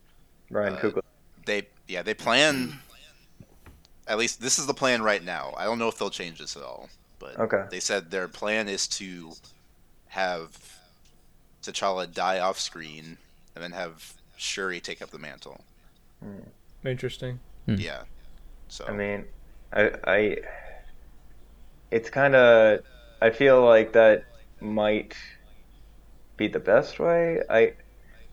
Ryan Uh, Coogler. They yeah they plan. At least this is the plan right now. I don't know if they'll change this at all, but Okay. they said their plan is to have T'Challa die off screen and then have Shuri take up the mantle. interesting Hmm. Yeah. So I mean, I, I it's kind of, I feel like that might be the best way. I,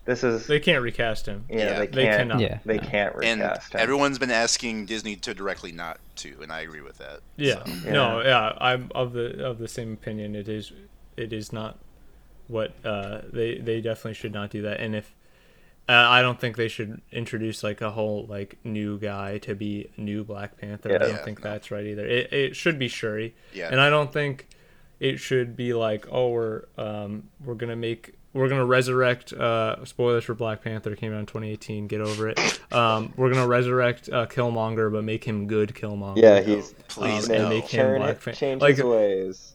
this is, they can't recast him yeah, Yeah. they they can't, cannot. Yeah. they no. can't and recast him. everyone's been asking Disney to directly not to, and I agree with that. yeah So, no yeah i'm of the of the same opinion it is it is not what uh they they definitely should not do that and if uh, I don't think they should introduce like a whole like new guy to be new Black Panther. Yeah. I don't Yeah, think no. that's right either. It it should be Shuri. Yeah. And I don't think it should be like, oh, we're um we're gonna make we're gonna resurrect uh spoilers for Black Panther came out in 2018. Get over it. Um, we're gonna resurrect uh, Killmonger, but make him good Killmonger. yeah, he's please um, and no. make him turn Black it, Panther. change Like his ways.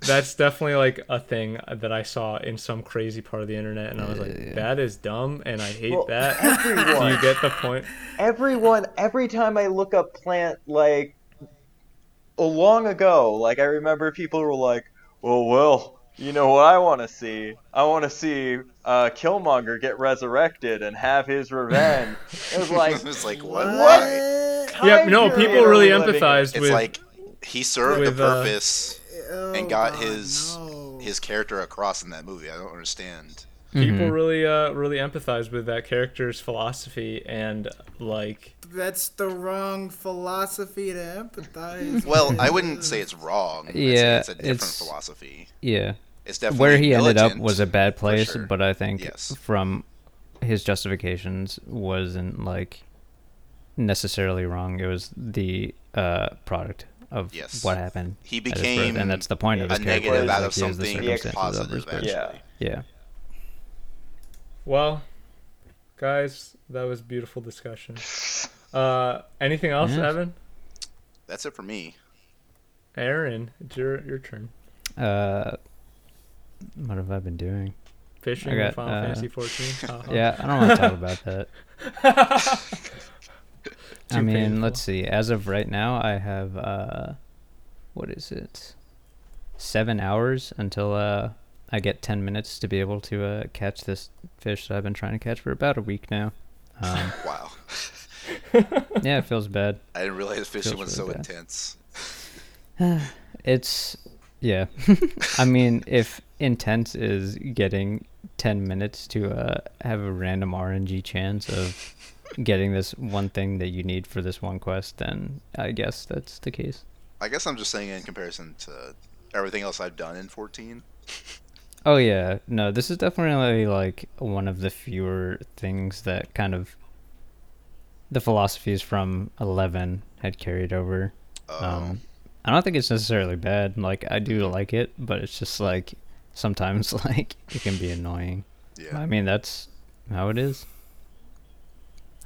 that's definitely like a thing that I saw in some crazy part of the internet, and I was like, Yeah. that is dumb, and I hate Well, that. <laughs> Do you get the point? everyone every time I look up plant like long ago, like I remember people were like, "Well, well, you know what I want to see? I want to see uh, Killmonger get resurrected and have his revenge." It was like, <laughs> it's like what? What? Why? Yeah, no, people really we living in? empathized It's with like he served with, the uh, purpose Oh, and got God, his no. his character across in that movie. I don't understand. people Mhm. really uh really empathized with that character's philosophy and like That's the wrong philosophy to empathize. <laughs> Well, with. I wouldn't say it's wrong. Yeah, it's a different it's- philosophy. Yeah. It's definitely Where he ended up was a bad place, sure. but I think Yes. from his justifications wasn't like necessarily wrong. It was the uh, product of Yes. what happened. He at his birth, became and that's the point of a his character. negative is, out like, of the something circumstances of positive. his birth. Actually. Yeah. Yeah. well guys that was beautiful discussion uh anything else Yeah. evan That's it for me. Aren it's your your turn Uh, what have I been doing? fishing I in got, final uh, fantasy 14 <laughs> Uh-huh. Yeah, I don't want to talk about that. <laughs> I mean, painful. let's see. As of right now, I have uh, what is it? Seven hours until uh, I get ten minutes to be able to uh, catch this fish that I've been trying to catch for about a week now. Um, <laughs> Wow. <laughs> yeah, it feels bad. I didn't realize fishing was really so bad. intense. <sighs> It's yeah. <laughs> I mean, if intense is getting ten minutes to uh, have a random RNG chance of getting this one thing that you need for this one quest, then I guess that's the case. I guess I'm just saying in comparison to everything else I've done in 14. Oh yeah, no, this is definitely like one of the fewer things that kind of the philosophies from Eleven had carried over. Um, Um, I don't think it's necessarily bad. Like I do like it, but it's just like sometimes <laughs> like it can be annoying. yeah. I mean that's how it is.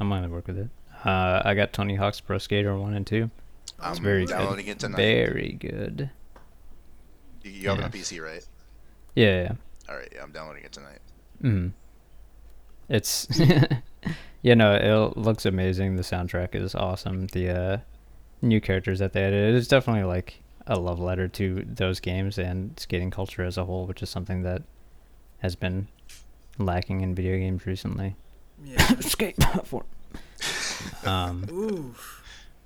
I'm gonna work with it. Uh, I got Tony Hawk's Pro Skater one and two. I'm very downloading good. it tonight. Very good. You, you have it on PC, right? Yeah, yeah. All right, yeah, I'm downloading it tonight. Mm. It's <laughs> you know it looks amazing. The soundtrack is awesome. The uh, new characters that they added it's definitely like a love letter to those games and skating culture as a whole, which is something that has been lacking in video games recently. Yeah. <laughs> Skate for. <laughs> Um, Ooh.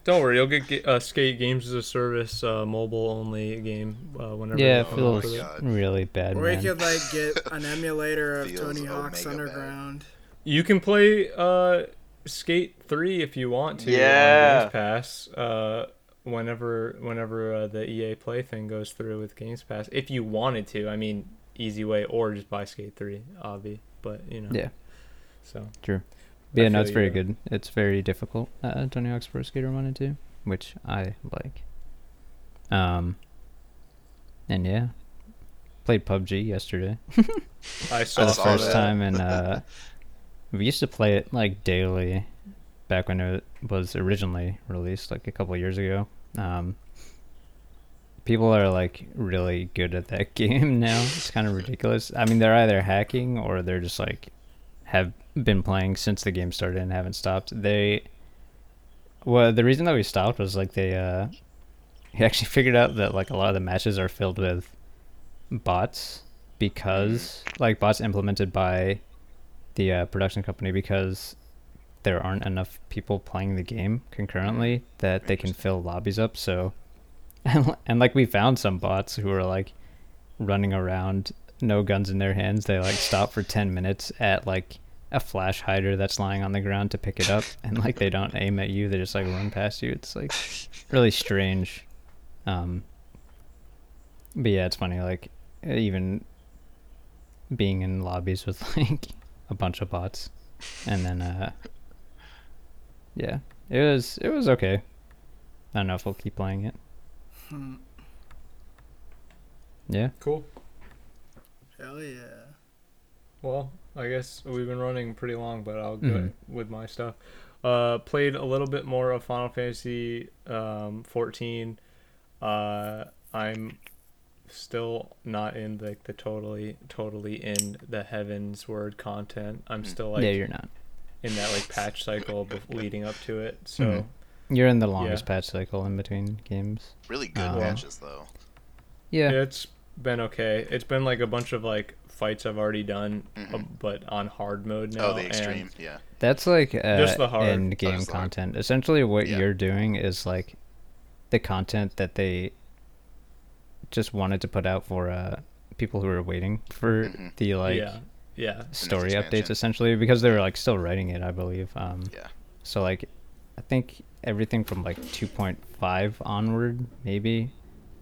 Don't worry, you'll get uh, Skate Games as a Service uh, mobile only game uh, whenever. yeah, it come out my with feels it. God. really bad, Or you man. could like get <laughs> an emulator of Tony Hawk's omega bad. Underground. You can play uh, Skate Three if you want to. Yeah. On Games Pass. Uh, whenever whenever uh, the EA Play thing goes through with Games Pass, if you wanted to, I mean, easy way, or just buy Skate Three, obvi. But you know. Yeah. So. True. I Yeah, no, it's very good. It's very difficult. Uh, Tony Hawk's Pro Skater One and Two, which I like. Um. And yeah, played PUBG yesterday I <laughs> for saw, the saw first that. time, and uh, <laughs> we used to play it like daily, back when it was originally released, like a couple years ago. Um. People are like really good at that <laughs> game now. It's kind of ridiculous. I mean, they're either hacking or they're just like have been playing since the game started and haven't stopped. They well, the reason that we stopped was like they uh <laughs> he actually figured out that like a lot of the matches are filled with bots because like bots implemented by the uh, production company because there aren't enough people playing the game concurrently that they can fill lobbies up. So <laughs> and, and like we found some bots who are like running around no guns in their hands. They like stop for 10 minutes at like a flash hider that's lying on the ground to pick it up and like they don't aim at you they just like run past you it's like really strange um but yeah it's funny like even being in lobbies with <laughs> like a bunch of bots and then uh yeah it was it was okay i don't know if we'll keep playing it Hmm. yeah Cool. Hell yeah. Well, I guess we've been running pretty long, but I'll go Mhm. with my stuff. Uh, played a little bit more of Final Fantasy um, 14. Uh, I'm still not in like the totally totally in the Heavensward content. I'm still like yeah you're not in that like patch cycle leading up to it. So Mhm. you're in the longest Yeah. patch cycle in between games Really good Uh, matches though. yeah it's been okay. It's been like a bunch of like fights I've already done, uh, Mhm. but on hard mode now. oh, the and- extreme, yeah. That's like uh, Just the hard- end Oh, game just the hard. content. Essentially, what Yeah. you're doing is like the content that they just wanted to put out for uh, people who are waiting for Mhm. the like yeah, yeah. story updates, essentially, because they were like still writing it, I believe. Um, Yeah. So like, I think everything from like 2.5 onward, maybe,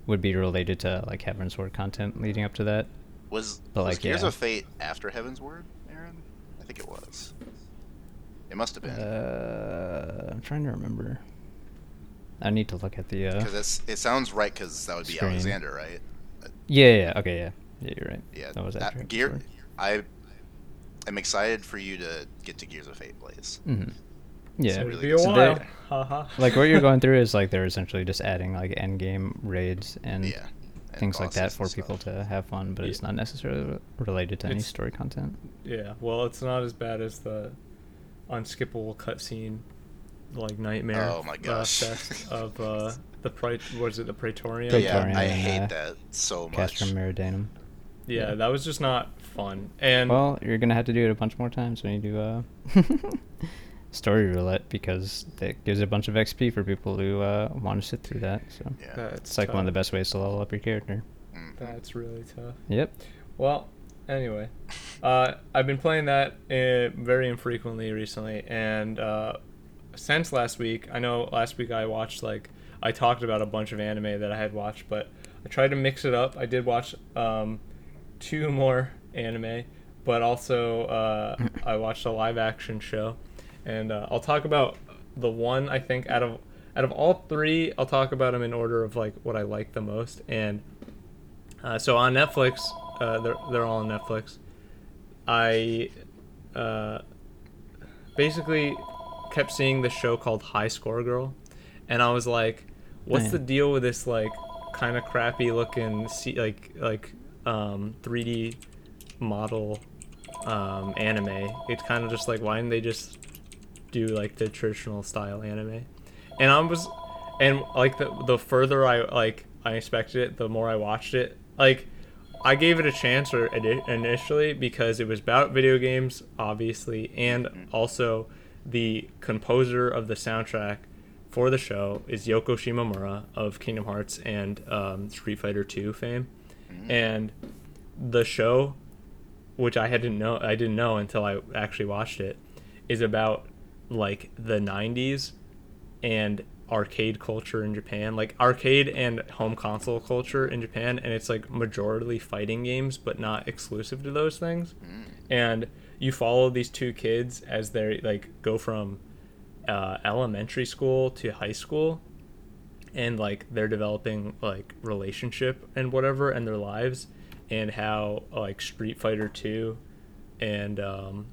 would be related to like Heavensward content leading up to that. Was, But, was like, Gears yeah. of Fate after Heavensward, Aaron? I think it was. It must have been. Uh, I'm trying to remember. I need to look at the. Uh, Because it's it sounds right because that would be Screen. Alexander, right? Yeah, yeah, yeah, okay, yeah. Yeah, you're right. Yeah. That was that- after Gear. Sword. I am excited for you to get to Gears of Fate, Blaze. Mm-hmm. Yeah. So really be a good So while. they- Haha. like what you're <laughs> going through is like they're essentially just adding like end game raids and yeah. And things like that for people to have fun, but Yeah. it's not necessarily related to any story content. Yeah, well, it's not as bad as the unskippable cutscene, like nightmare. Oh my uh, gosh. fest <laughs> of uh, the pra- was it the Praetorian? Praetorian. Yeah, I and, hate uh, that so much. Castrum Meridianum. Yeah, Yeah. that was just not fun. And Well, you're gonna have to do it a bunch more times when you do uh <laughs> story roulette because it gives a bunch of XP for people who uh, want to sit through that. So Yeah. that's it's like one of the best ways to level up your character. Mm. That's really tough. Yep. Well, anyway, uh, I've been playing that uh, very infrequently recently, and uh, since last week, I know last week I watched like I talked about a bunch of anime that I had watched, but I tried to mix it up. I did watch um, two more anime, but also uh, <laughs> I watched a live action show, and uh, I'll talk about the one I think out of out of all three, I'll talk about them in order of like what I like the most, and uh, so on Netflix, uh, they're they're all on Netflix. I uh, basically kept seeing this show called Hi Score Girl, and I was like, "What's the deal with this like kind of crappy looking, C- like like um, 3D model um, anime. It's kind of just like why didn't they just do like the traditional style anime? And I was, and like the the further I like I expected it, the more I watched it. Like I gave it a chance or initially because it was about video games, obviously, and also the composer of the soundtrack for the show is Yoko Shimomura of Kingdom Hearts and um, Street Fighter Two fame, and the show, which I hadn't know I didn't know until I actually watched it, is about like the '90s and arcade culture in Japan, like arcade and home console culture in Japan, and it's like majority fighting games, but not exclusive to those things. And you follow these two kids as they like go from uh, elementary school to high school, and like they're developing like relationship and whatever and their lives, and how like Street Fighter Two, and um,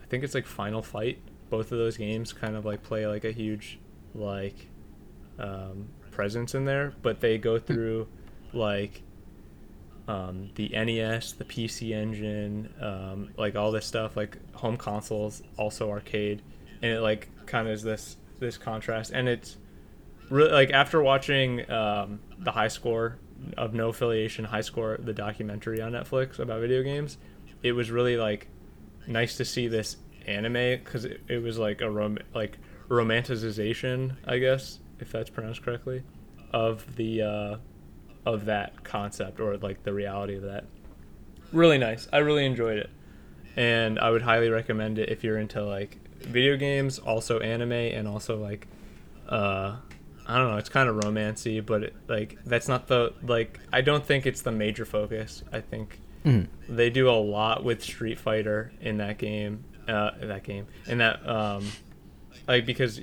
I think it's like Final Fight. Both of those games kind of like play like a huge like um, presence in there, but they go through like um, the NES, the PC Engine, um, like all this stuff, like home consoles, also arcade, and it like kind of is this this contrast, and it's really like after watching um, the High Score of No Affiliation High Score, the documentary on Netflix about video games, it was really like nice to see this anime because it, it was like a rom- like romanticization, I guess, if that's pronounced correctly, of the uh, of that concept or like the reality of that. Really nice. I really enjoyed it, and I would highly recommend it if you're into like video games, also anime, and also like uh, I don't know. It's kind of romancy, but it, like that's not the like. I don't think it's the major focus. I think Mhm. they do a lot with Street Fighter in that game. Uh, that game, in that um, like because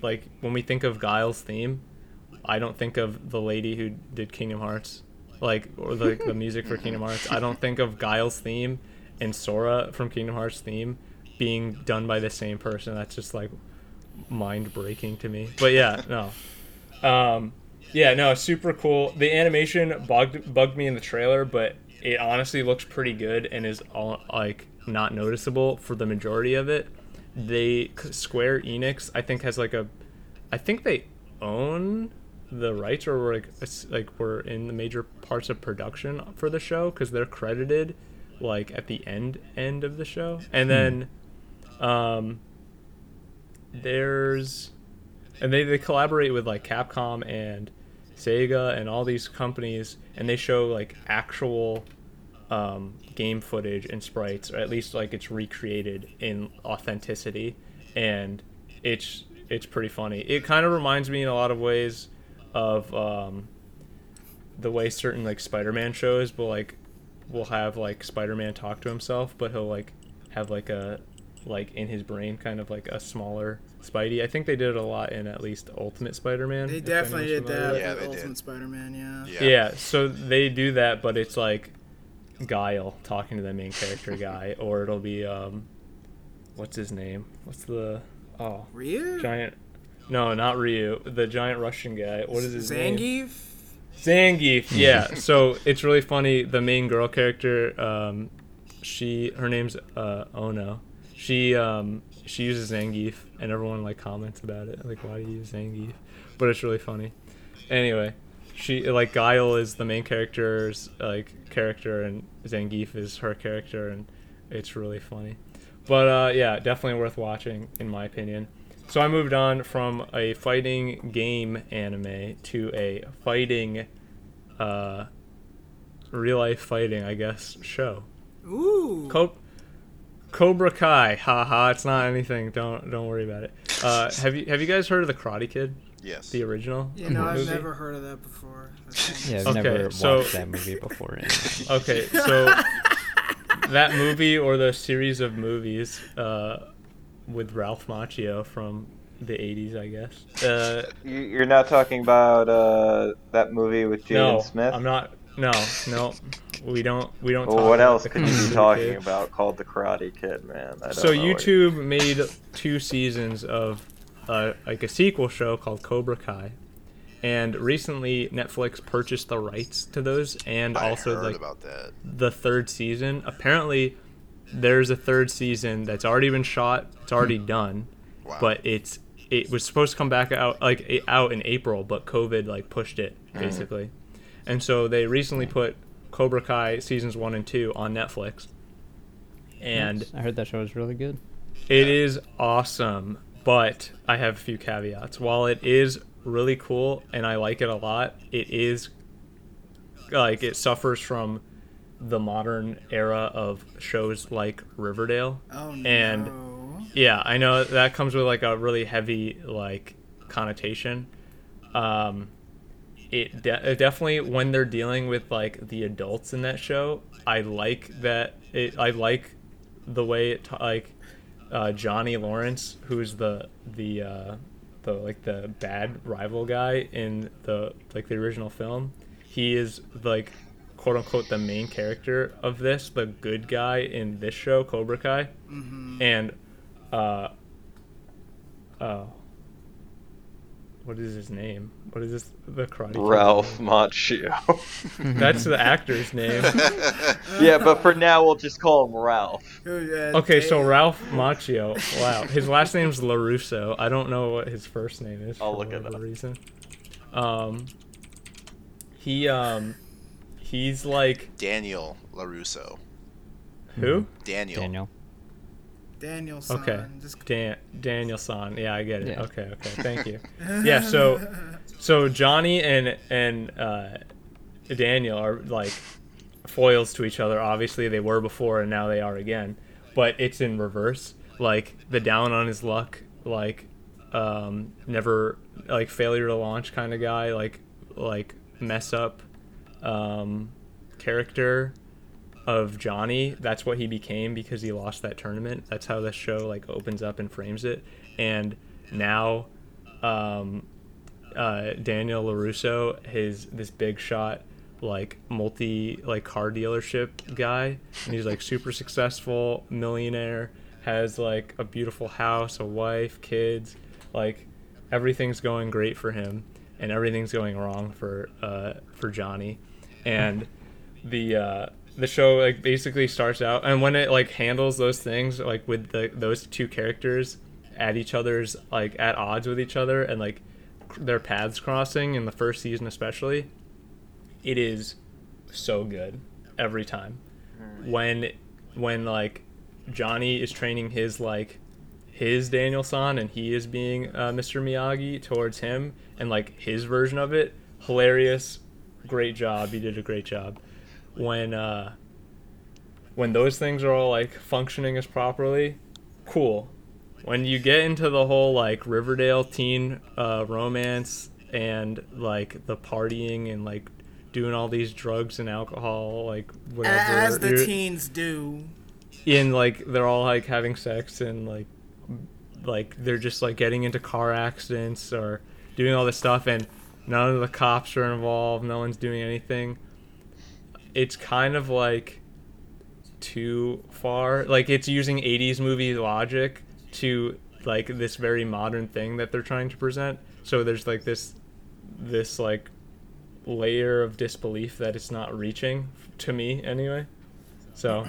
like when we think of Guile's theme, I don't think of the lady who did Kingdom Hearts, like or the the <laughs> music for Kingdom Hearts. I don't think of Guile's theme and Sora from Kingdom Hearts theme being done by the same person. That's just like mind breaking to me. But yeah, no. Um, yeah, no, super cool. The animation bugged bugged me in the trailer, but it honestly looks pretty good and is all like not noticeable for the majority of it. They Square Enix, I think, has like a, I think they own the rights or were like it's like we're in the major parts of production for the show because they're credited like at the end end of the show and then um there's and they, they collaborate with like capcom and sega and all these companies and they show like actual um, game footage and sprites or at least like it's recreated in authenticity and it's it's pretty funny it kind of reminds me in a lot of ways of um, the way certain like spider-man shows will like will have like spider-man talk to himself but he'll like have like a like in his brain kind of like a smaller spidey i think they did it a lot in at least ultimate spider-man They definitely did that Yeah, with they did. Ultimate Spider-Man. Yeah. Yeah. yeah, so they do that, but it's like Guile talking to the main character guy, <laughs> or it'll be um, what's his name? What's the oh Ryu. giant? No, not Ryu. The giant Russian guy. What is his name? Zangief. Zangief. <laughs> Yeah. so it's really funny. The main girl character, um, she her name's uh, Ono. She um, she uses Zangief, and everyone like comments about it. Like, why do you use Zangief? But it's really funny. Anyway, she like Guile is the main character's like character, and Zangief is her character, and it's really funny. But uh, yeah, definitely worth watching in my opinion. So I moved on from a fighting game anime to a fighting, uh, real life fighting, I guess, show. Ooh. Co- Cobra Kai, haha, it's not anything. Don't don't worry about it. Uh, <laughs> have you have you guys heard of the Karate Kid, Yes. the original? you know, I've movie? never heard of that before. <laughs> Yeah, I've Okay, never so- watched that movie before. <laughs> anyway. Okay, so that movie or the series of movies uh, with Ralph Macchio from the '80s, I guess. Uh, You- You're not talking about uh, that movie with Jaden no, Smith? I'm not. No, no, we don't. We don't. Well, talk what about else the could you be talking Kid. about called The Karate Kid, man? I don't So know what- YouTube made two seasons of uh, like a sequel show called Cobra Kai, and recently Netflix purchased the rights to those and I also heard like about that. the third season. Apparently, there's a third season that's already been shot. It's already done, Wow. but it's it was supposed to come back out like out in April, but COVID like pushed it basically, and so they recently put Cobra Kai seasons one and two on Netflix, and I heard that show was really good. it is awesome, but I have a few caveats. While it is really cool and I like it a lot, it is like it suffers from the modern era of shows like Riverdale. Oh no. And- Yeah, I know that comes with like a really heavy like connotation. Um it, de- it definitely when they're dealing with like the adults in that show, I like that it I like the way it t- like uh, Johnny Lawrence, who's the the uh, the like the bad rival guy in the like the original film. He is like quote unquote the main character of this, the good guy in this show, Cobra Kai, and uh, uh, what is his name? What is this? The karate. Ralph name? Macchio. <laughs> That's the actor's name. <laughs> yeah, but for now we'll just call him Ralph. Okay, so Ralph Macchio. Wow, his last name's Larusso. I don't know what his first name is. I'll for look it whatever up. Reason. Um, he um, he's like Daniel Larusso. who? Daniel. Daniel. Daniel son. Okay. Just Dan Daniel San. Yeah, I get it. Yeah. Okay, okay. Thank you. <laughs> yeah, so so Johnny and and uh, Daniel are like foils to each other. Obviously, they were before, and now they are again. But it's in reverse. Like the down on his luck, like um, never like failure to launch kind of guy. Like like mess up um, character of Johnny. That's what he became because he lost that tournament. That's how the show like opens up and frames it. And now, um, uh, Daniel Larusso, his this big shot like multi like car dealership guy, and he's like super successful millionaire. Has like a beautiful house, a wife, kids, like everything's going great for him, and everything's going wrong for uh, for Johnny, and the uh, the show like basically starts out and when it like handles those things like with the those two characters at each other's like at odds with each other and like their paths crossing in the first season especially it is so good every time. When when like Johnny is training his like his Daniel San and he is being uh, Mr. Miyagi towards him and like his version of it hilarious. Great job. He did a great job when uh when those things are all like functioning as properly cool when you get into the whole like Riverdale teen uh, romance and like the partying and like doing all these drugs and alcohol like whatever as the you're- teens do. in like they're all like having sex and like like they're just like getting into car accidents or doing all this stuff and none of the cops are involved no one's doing anything it's kind of like too far like it's using 80s movie logic to like this very modern thing that they're trying to present so there's like this this like layer of disbelief that it's not reaching to me anyway so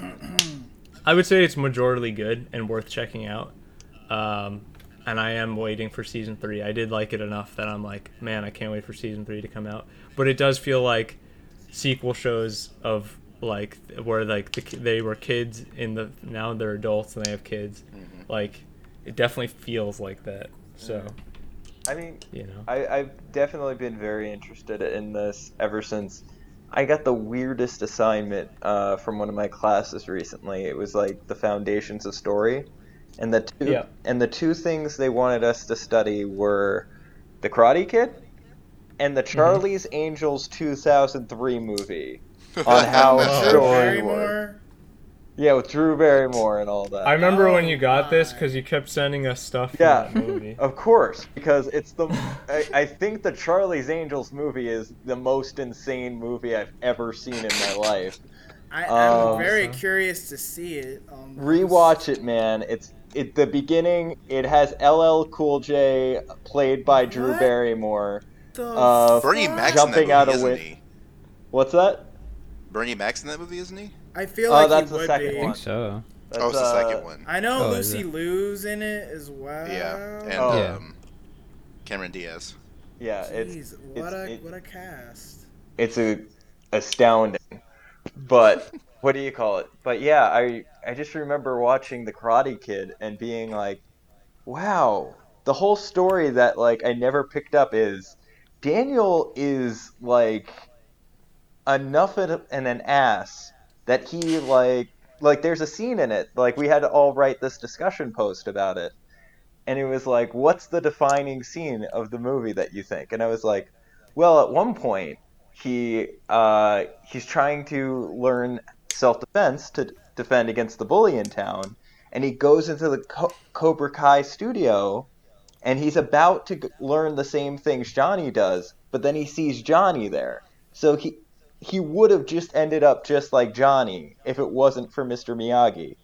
I would say it's majorly good and worth checking out. Um, and I am waiting for season three. I did like it enough that I'm like, man, I can't wait for season three to come out. But it does feel like sequel shows of like where like the, they were kids in the now they're adults and they have kids. Like it definitely feels like that. So I mean, you know, I, I've definitely been very interested in this ever since I got the weirdest assignment uh, from one of my classes recently. It was like the foundations of story, and the two Yeah. and the two things they wanted us to study were the Karate Kid and the Charlie's Angels 2003 movie <laughs> on how Oh. Drew story worked. Yeah, with Drew Barrymore and all that. I remember when Oh you got this because you kept sending us stuff from Yeah. that movie. <laughs> Of course, because it's the. <laughs> I, I think the Charlie's Angels movie is the most insane movie I've ever seen in my life. I, Oh. I'm very So- curious to see it. Um, Rewatch it, man. It's it. The beginning. It has LL Cool J played by Drew What? Barrymore, the Uh, Bernie fuck? Mac's Jumping in that out movie, of isn't he? What's that? Bernie Mac's in that movie, isn't he? I feel Oh, like that's he the would second be. I think so. That's, oh, it's the uh, second one. I know Oh, Lucy it? Liu's in it as well. Yeah, and Oh. Um, Cameron Diaz. Yeah, it's what it's, a it- what a cast. it's a astounding. But <laughs> what do you call it? But yeah, I I just remember watching The Karate Kid and being like, wow, the whole story that like I never picked up is Daniel is like enough of an an ass that he like like there's a scene in it. Like we had to all write this discussion post about it. And it was like what's the defining scene of the movie that you think? And i was like well at one point he uh, he's trying to learn self-defense to defend against the bully in town. And he goes into the Co- cobra kai studio and he's about to learn the same things johnny does but then he sees johnny there. So he he would have just ended up just like johnny if it wasn't for mr miyagi.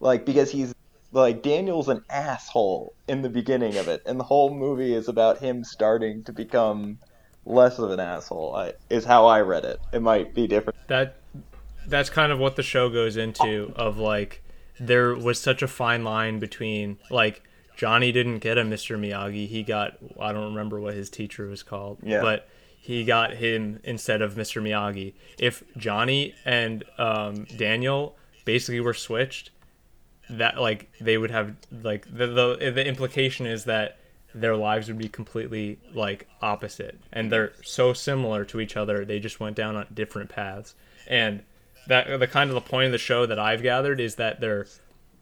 Like because he's like daniel's an asshole in the beginning of it and the whole movie is about him starting to become less of an asshole I, is how i read it. It might be different. That that's kind of what the show goes into of like there was such a fine line between like Johnny didn't get a Mr. Miyagi he got I don't remember what his teacher was called Yeah. but he got him instead of Mr. Miyagi if Johnny and um, Daniel basically were switched that like they would have like the, the the implication is that their lives would be completely like opposite and they're so similar to each other they just went down on different paths and that the kind of the point of the show that I've gathered is that they're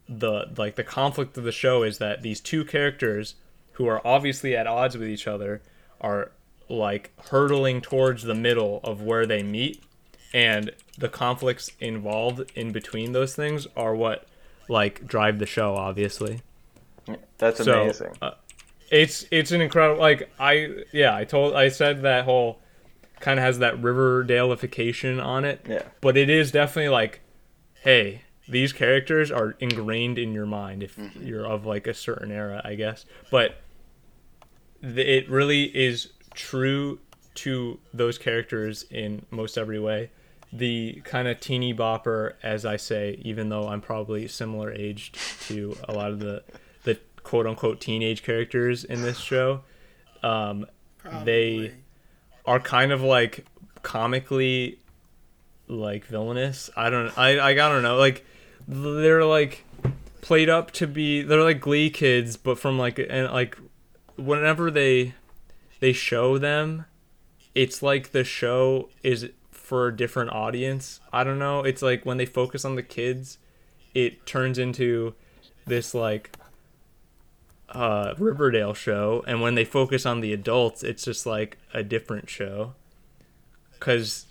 the like the conflict of the show is that these two characters who are obviously at odds with each other are like hurtling towards the middle of where they meet. And the conflicts involved in between those things are what like drive the show obviously. That's so amazing. uh, it's it's an incredible like i yeah i told i said that whole kind of has that riverdale-ification on it. Yeah. but it is definitely like hey these characters are ingrained in your mind if you're of like a certain era i guess but th- it really is true to those characters in most every way the kind of teeny bopper as i say even though i'm probably similar aged to a lot of the the quote unquote teenage characters in this <sighs> show um, They- are kind of like comically like villainous. I don't I I, I don't know. Like they're like played up to be they're like glee kids but from like and like whenever they they show them it's like the show is for a different audience. I don't know. It's like when they focus on the kids it turns into this like uh, Riverdale show, and when they focus on the adults, it's just like a different show. Cause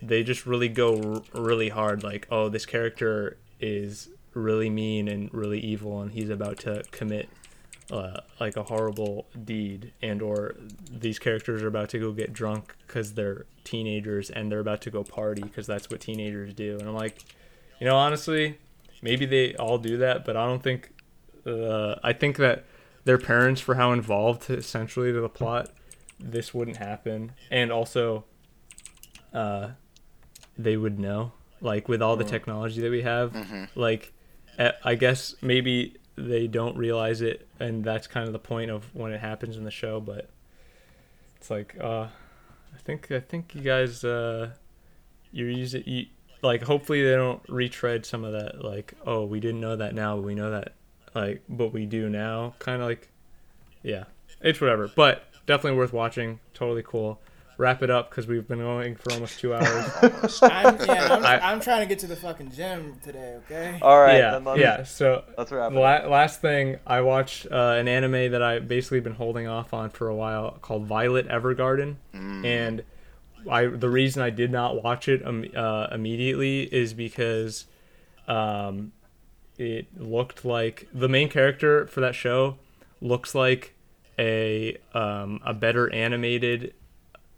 they just really go r- really hard. Like, oh, this character is really mean and really evil, and he's about to commit uh, like a horrible deed, and or these characters are about to go get drunk because they're teenagers and they're about to go party because that's what teenagers do. And I'm like, you know, honestly, maybe they all do that, but I don't think. Uh, I think that their parents, for how involved essentially to the plot, this wouldn't happen, and also, uh, they would know. Like with all the technology that we have, like, eh, I guess maybe they don't realize it, and that's kind of the point of when it happens in the show. But it's like, uh, I think I think you guys, uh, you're using you, like hopefully they don't retread some of that. Like, oh, we didn't know that now, but we know that like but we do now kind of like yeah it's whatever but definitely worth watching totally cool wrap it up because we've been going for almost two <laughs> hours I'm, yeah, I'm, I- I'm trying to get to the fucking gym today. Okay. all right yeah then yeah so let's wrap it the up. la- last thing i watched uh, an anime that i basically been holding off on for a while called violet evergarden and I the reason I did not watch it um, uh, immediately is because um, it looked like the main character for that show looks like a um, a better animated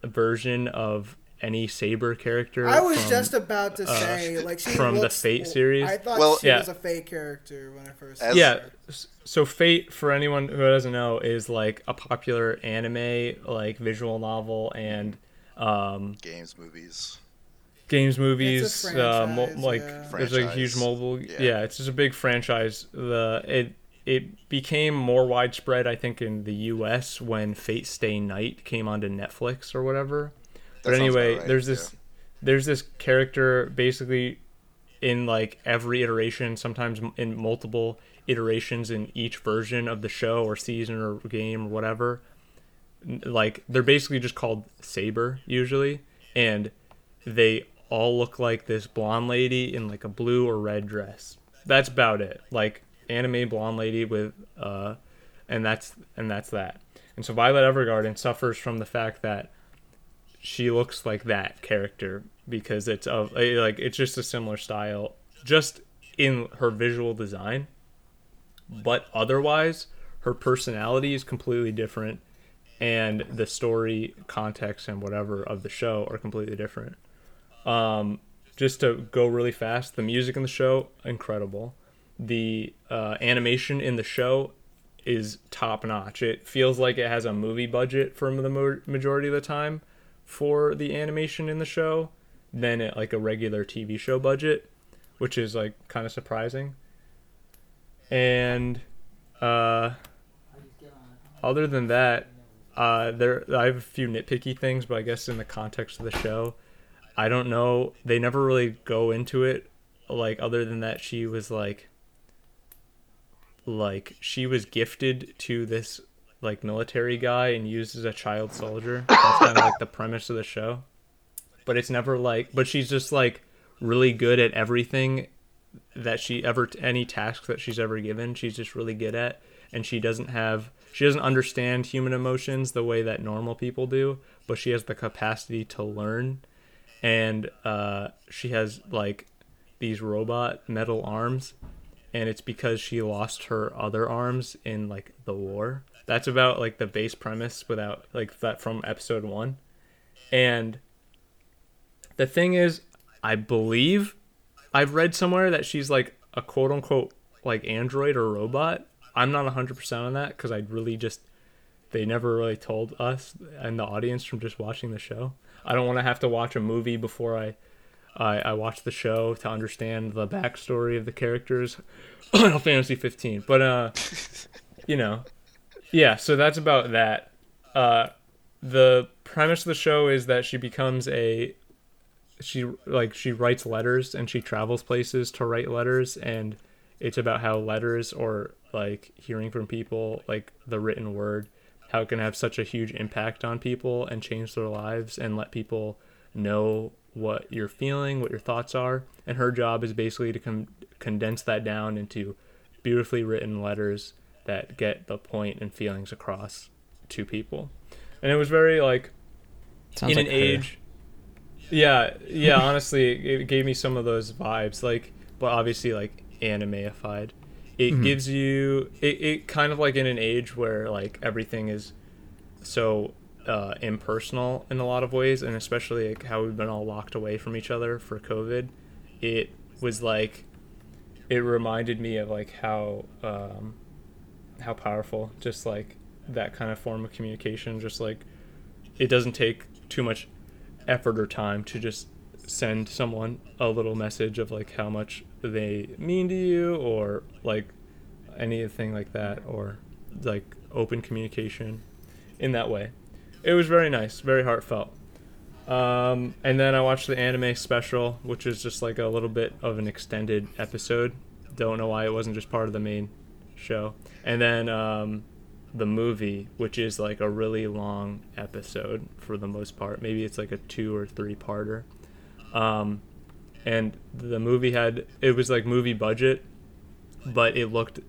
version of any Saber character. I was from- just about to uh, say, like, she from the Fate series. I thought Well- she Yeah. was a Fate character when I first. As- yeah. So Fate, for anyone who doesn't know, is like a popular anime, like visual novel and um, Games, movies. games, movies. It's uh, mo- like yeah. there's like a huge mobile. Yeah. Yeah. it's just a big franchise. The it it became more widespread, I think, in the U.S. when Fate Stay Night came onto Netflix or whatever. That but anyway, right, there's this there's this character basically in like every iteration, sometimes in multiple iterations in each version of the show or season or game or whatever. Like they're basically just called Saber usually, and they all look like this blonde lady in like a blue or red dress. That's about it. Like anime blonde lady with uh and that's and that's that. And so Violet Evergarden suffers from the fact that she looks like that character because it's of eh, like it's just a similar style just in her visual design. But otherwise her personality is completely different and the story context and whatever of the show are completely different. Um just to go really fast the music in the show incredible the uh, animation in the show is top notch it feels like it has a movie budget for the majority of the time for the animation in the show than like a regular TV show budget, which is like kind of surprising. And uh, other than that, uh, there I have a few nitpicky things, but I guess in the context of the show, I don't know. They never really go into it. Like other than that, she was like, like she was gifted to this like military guy and used as a child soldier. That's kind of like the premise of the show. But it's never like, but she's just like really good at everything that she ever any task that she's ever given. She's just really good at, and she doesn't have she doesn't understand human emotions the way that normal people do, but she has the capacity to learn, and uh, she has like these robot metal arms and it's because she lost her other arms in like the war. That's about like the base premise without like that from episode 1. And the thing is I believe I've read somewhere that she's like a quote unquote like android or robot. I'm not 100% on that cuz I really just they never really told us and the audience from just watching the show. I don't want to have to watch a movie before I I, I watch the show to understand the backstory of the characters. <clears throat> Final Fantasy 15, but uh, <laughs> you know, yeah. So that's about that. Uh, the premise of the show is that she becomes a she like she writes letters and she travels places to write letters and it's about how letters or like hearing from people like the written word how it can have such a huge impact on people and change their lives and let people know what you're feeling, what your thoughts are, and her job is basically to con- condense that down into beautifully written letters that get the point and feelings across to people. And it was very like Sounds in like an her. age yeah yeah <laughs> honestly it gave me some of those vibes like but obviously like animeified it Mhm. gives you it, it kind of like in an age where like everything is so uh, impersonal in a lot of ways and especially like how we've been all locked away from each other for covid it was like it reminded me of like how um, how powerful just like that kind of form of communication just like it doesn't take too much effort or time to just send someone a little message of like how much they mean to you or like anything like that or like open communication in that way it was very nice very heartfelt um, and then i watched the anime special which is just like a little bit of an extended episode don't know why it wasn't just part of the main show and then um, the movie, which is like a really long episode for the most part. Maybe it's like a two or three parter. Um, and the movie had it was like movie budget, but it looked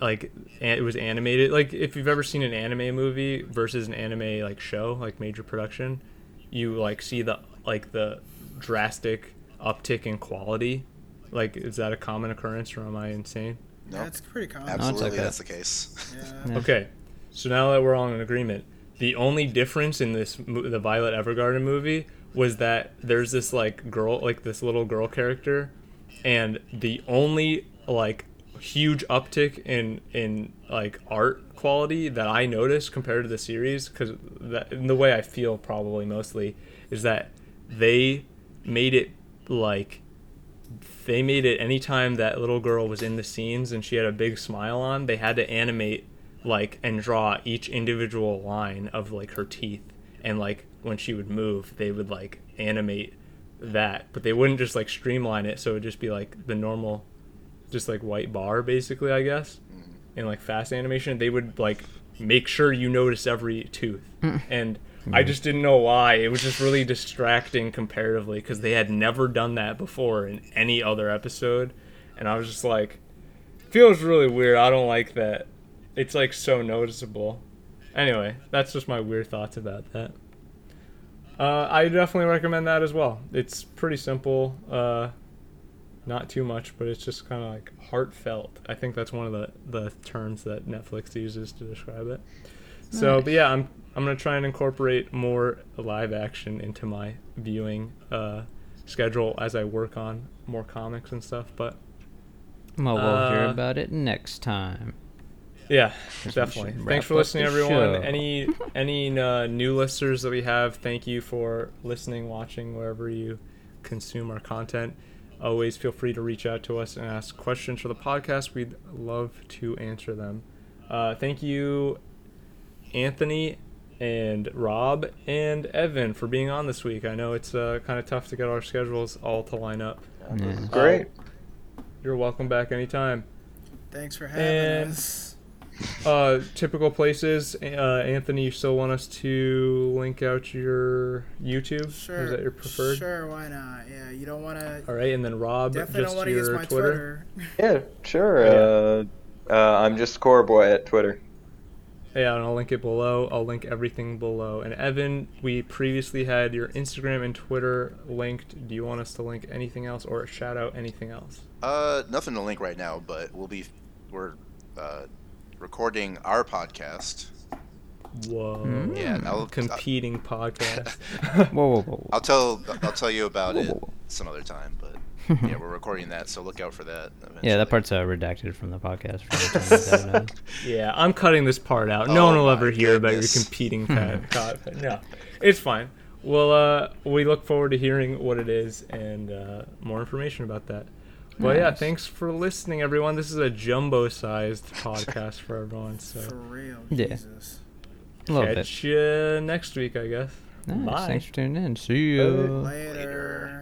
like it was animated. Like if you've ever seen an anime movie versus an anime like show, like major production, you like see the like the drastic uptick in quality. Like, is that a common occurrence, or am I insane? No, That's pretty common. absolutely, okay. that's the case. Yeah. Yeah. <laughs> Okay, so now that we're all in agreement, the only difference in this the Violet Evergarden movie was that there's this like girl, like this little girl character, and the only like huge uptick in in like art quality that I noticed compared to the series, because the way I feel probably mostly is that they made it like they made it anytime that little girl was in the scenes and she had a big smile on, they had to animate like and draw each individual line of like her teeth. And like when she would move, they would like animate that, but they wouldn't just like streamline it so it would just be like the normal just like white bar basically, I guess. In like fast animation, they would like make sure you notice every tooth. and I just didn't know why. It was just really distracting comparatively because they had never done that before in any other episode. And I was just like, feels really weird. I don't like that. It's like so noticeable. Anyway, that's just my weird thoughts about that. Uh, I definitely recommend that as well. It's pretty simple, uh, not too much, but it's just kind of like heartfelt. I think that's one of the, the terms that Netflix uses to describe it. So, but yeah, I'm I'm gonna try and incorporate more live action into my viewing uh, schedule as I work on more comics and stuff. But Well, we'll hear Uh, about it next time. yeah, definitely. Thanks for listening, everyone. show. Any <laughs> any uh, new listeners that we have, thank you for listening, watching, wherever you consume our content. Always feel free to reach out to us and ask questions for the podcast. We'd love to answer them. Uh, thank you, Anthony and Rob and Evan for being on this week. I know it's uh, kind of tough to get our schedules all to line up. Yeah. Great. You're welcome back anytime. Thanks for having And- us. Uh, typical places. Uh, Anthony, you still want us to link out your YouTube? Sure. Is that your preferred? Sure, why not? Yeah, you don't want to. All right, and then Rob, Definitely just don't want to use your my Twitter. Twitter. <laughs> Yeah, sure. Yeah. Uh, uh, I'm just Corrboy at Twitter. Yeah, and I'll link it below. I'll link everything below. And Evan, we previously had your Instagram and Twitter linked. Do you want us to link anything else or shout out anything else? Uh, nothing to link right now, but we'll be we're uh, recording our podcast. Whoa. Hmm. Yeah, I'll Competing podcast. <laughs> Whoa, whoa, whoa. I'll tell I'll tell you about it Whoa, whoa, whoa. some other time. But <laughs> yeah, we're recording that, so look out for that. Yeah, that part's uh, redacted from the podcast. For the time that, <laughs> Yeah, I'm cutting this part out. No Oh one will ever hear about your competing podcast. content. No, it's fine. Well, uh, we look forward to hearing what it is and uh, more information about that. Well, yeah, thanks for listening, everyone. This is a jumbo-sized <laughs> podcast for everyone. So For real. Yeah. Jesus. a bit. catch you next week, I guess. Nice. Bye. Thanks for tuning in. See ya. Later.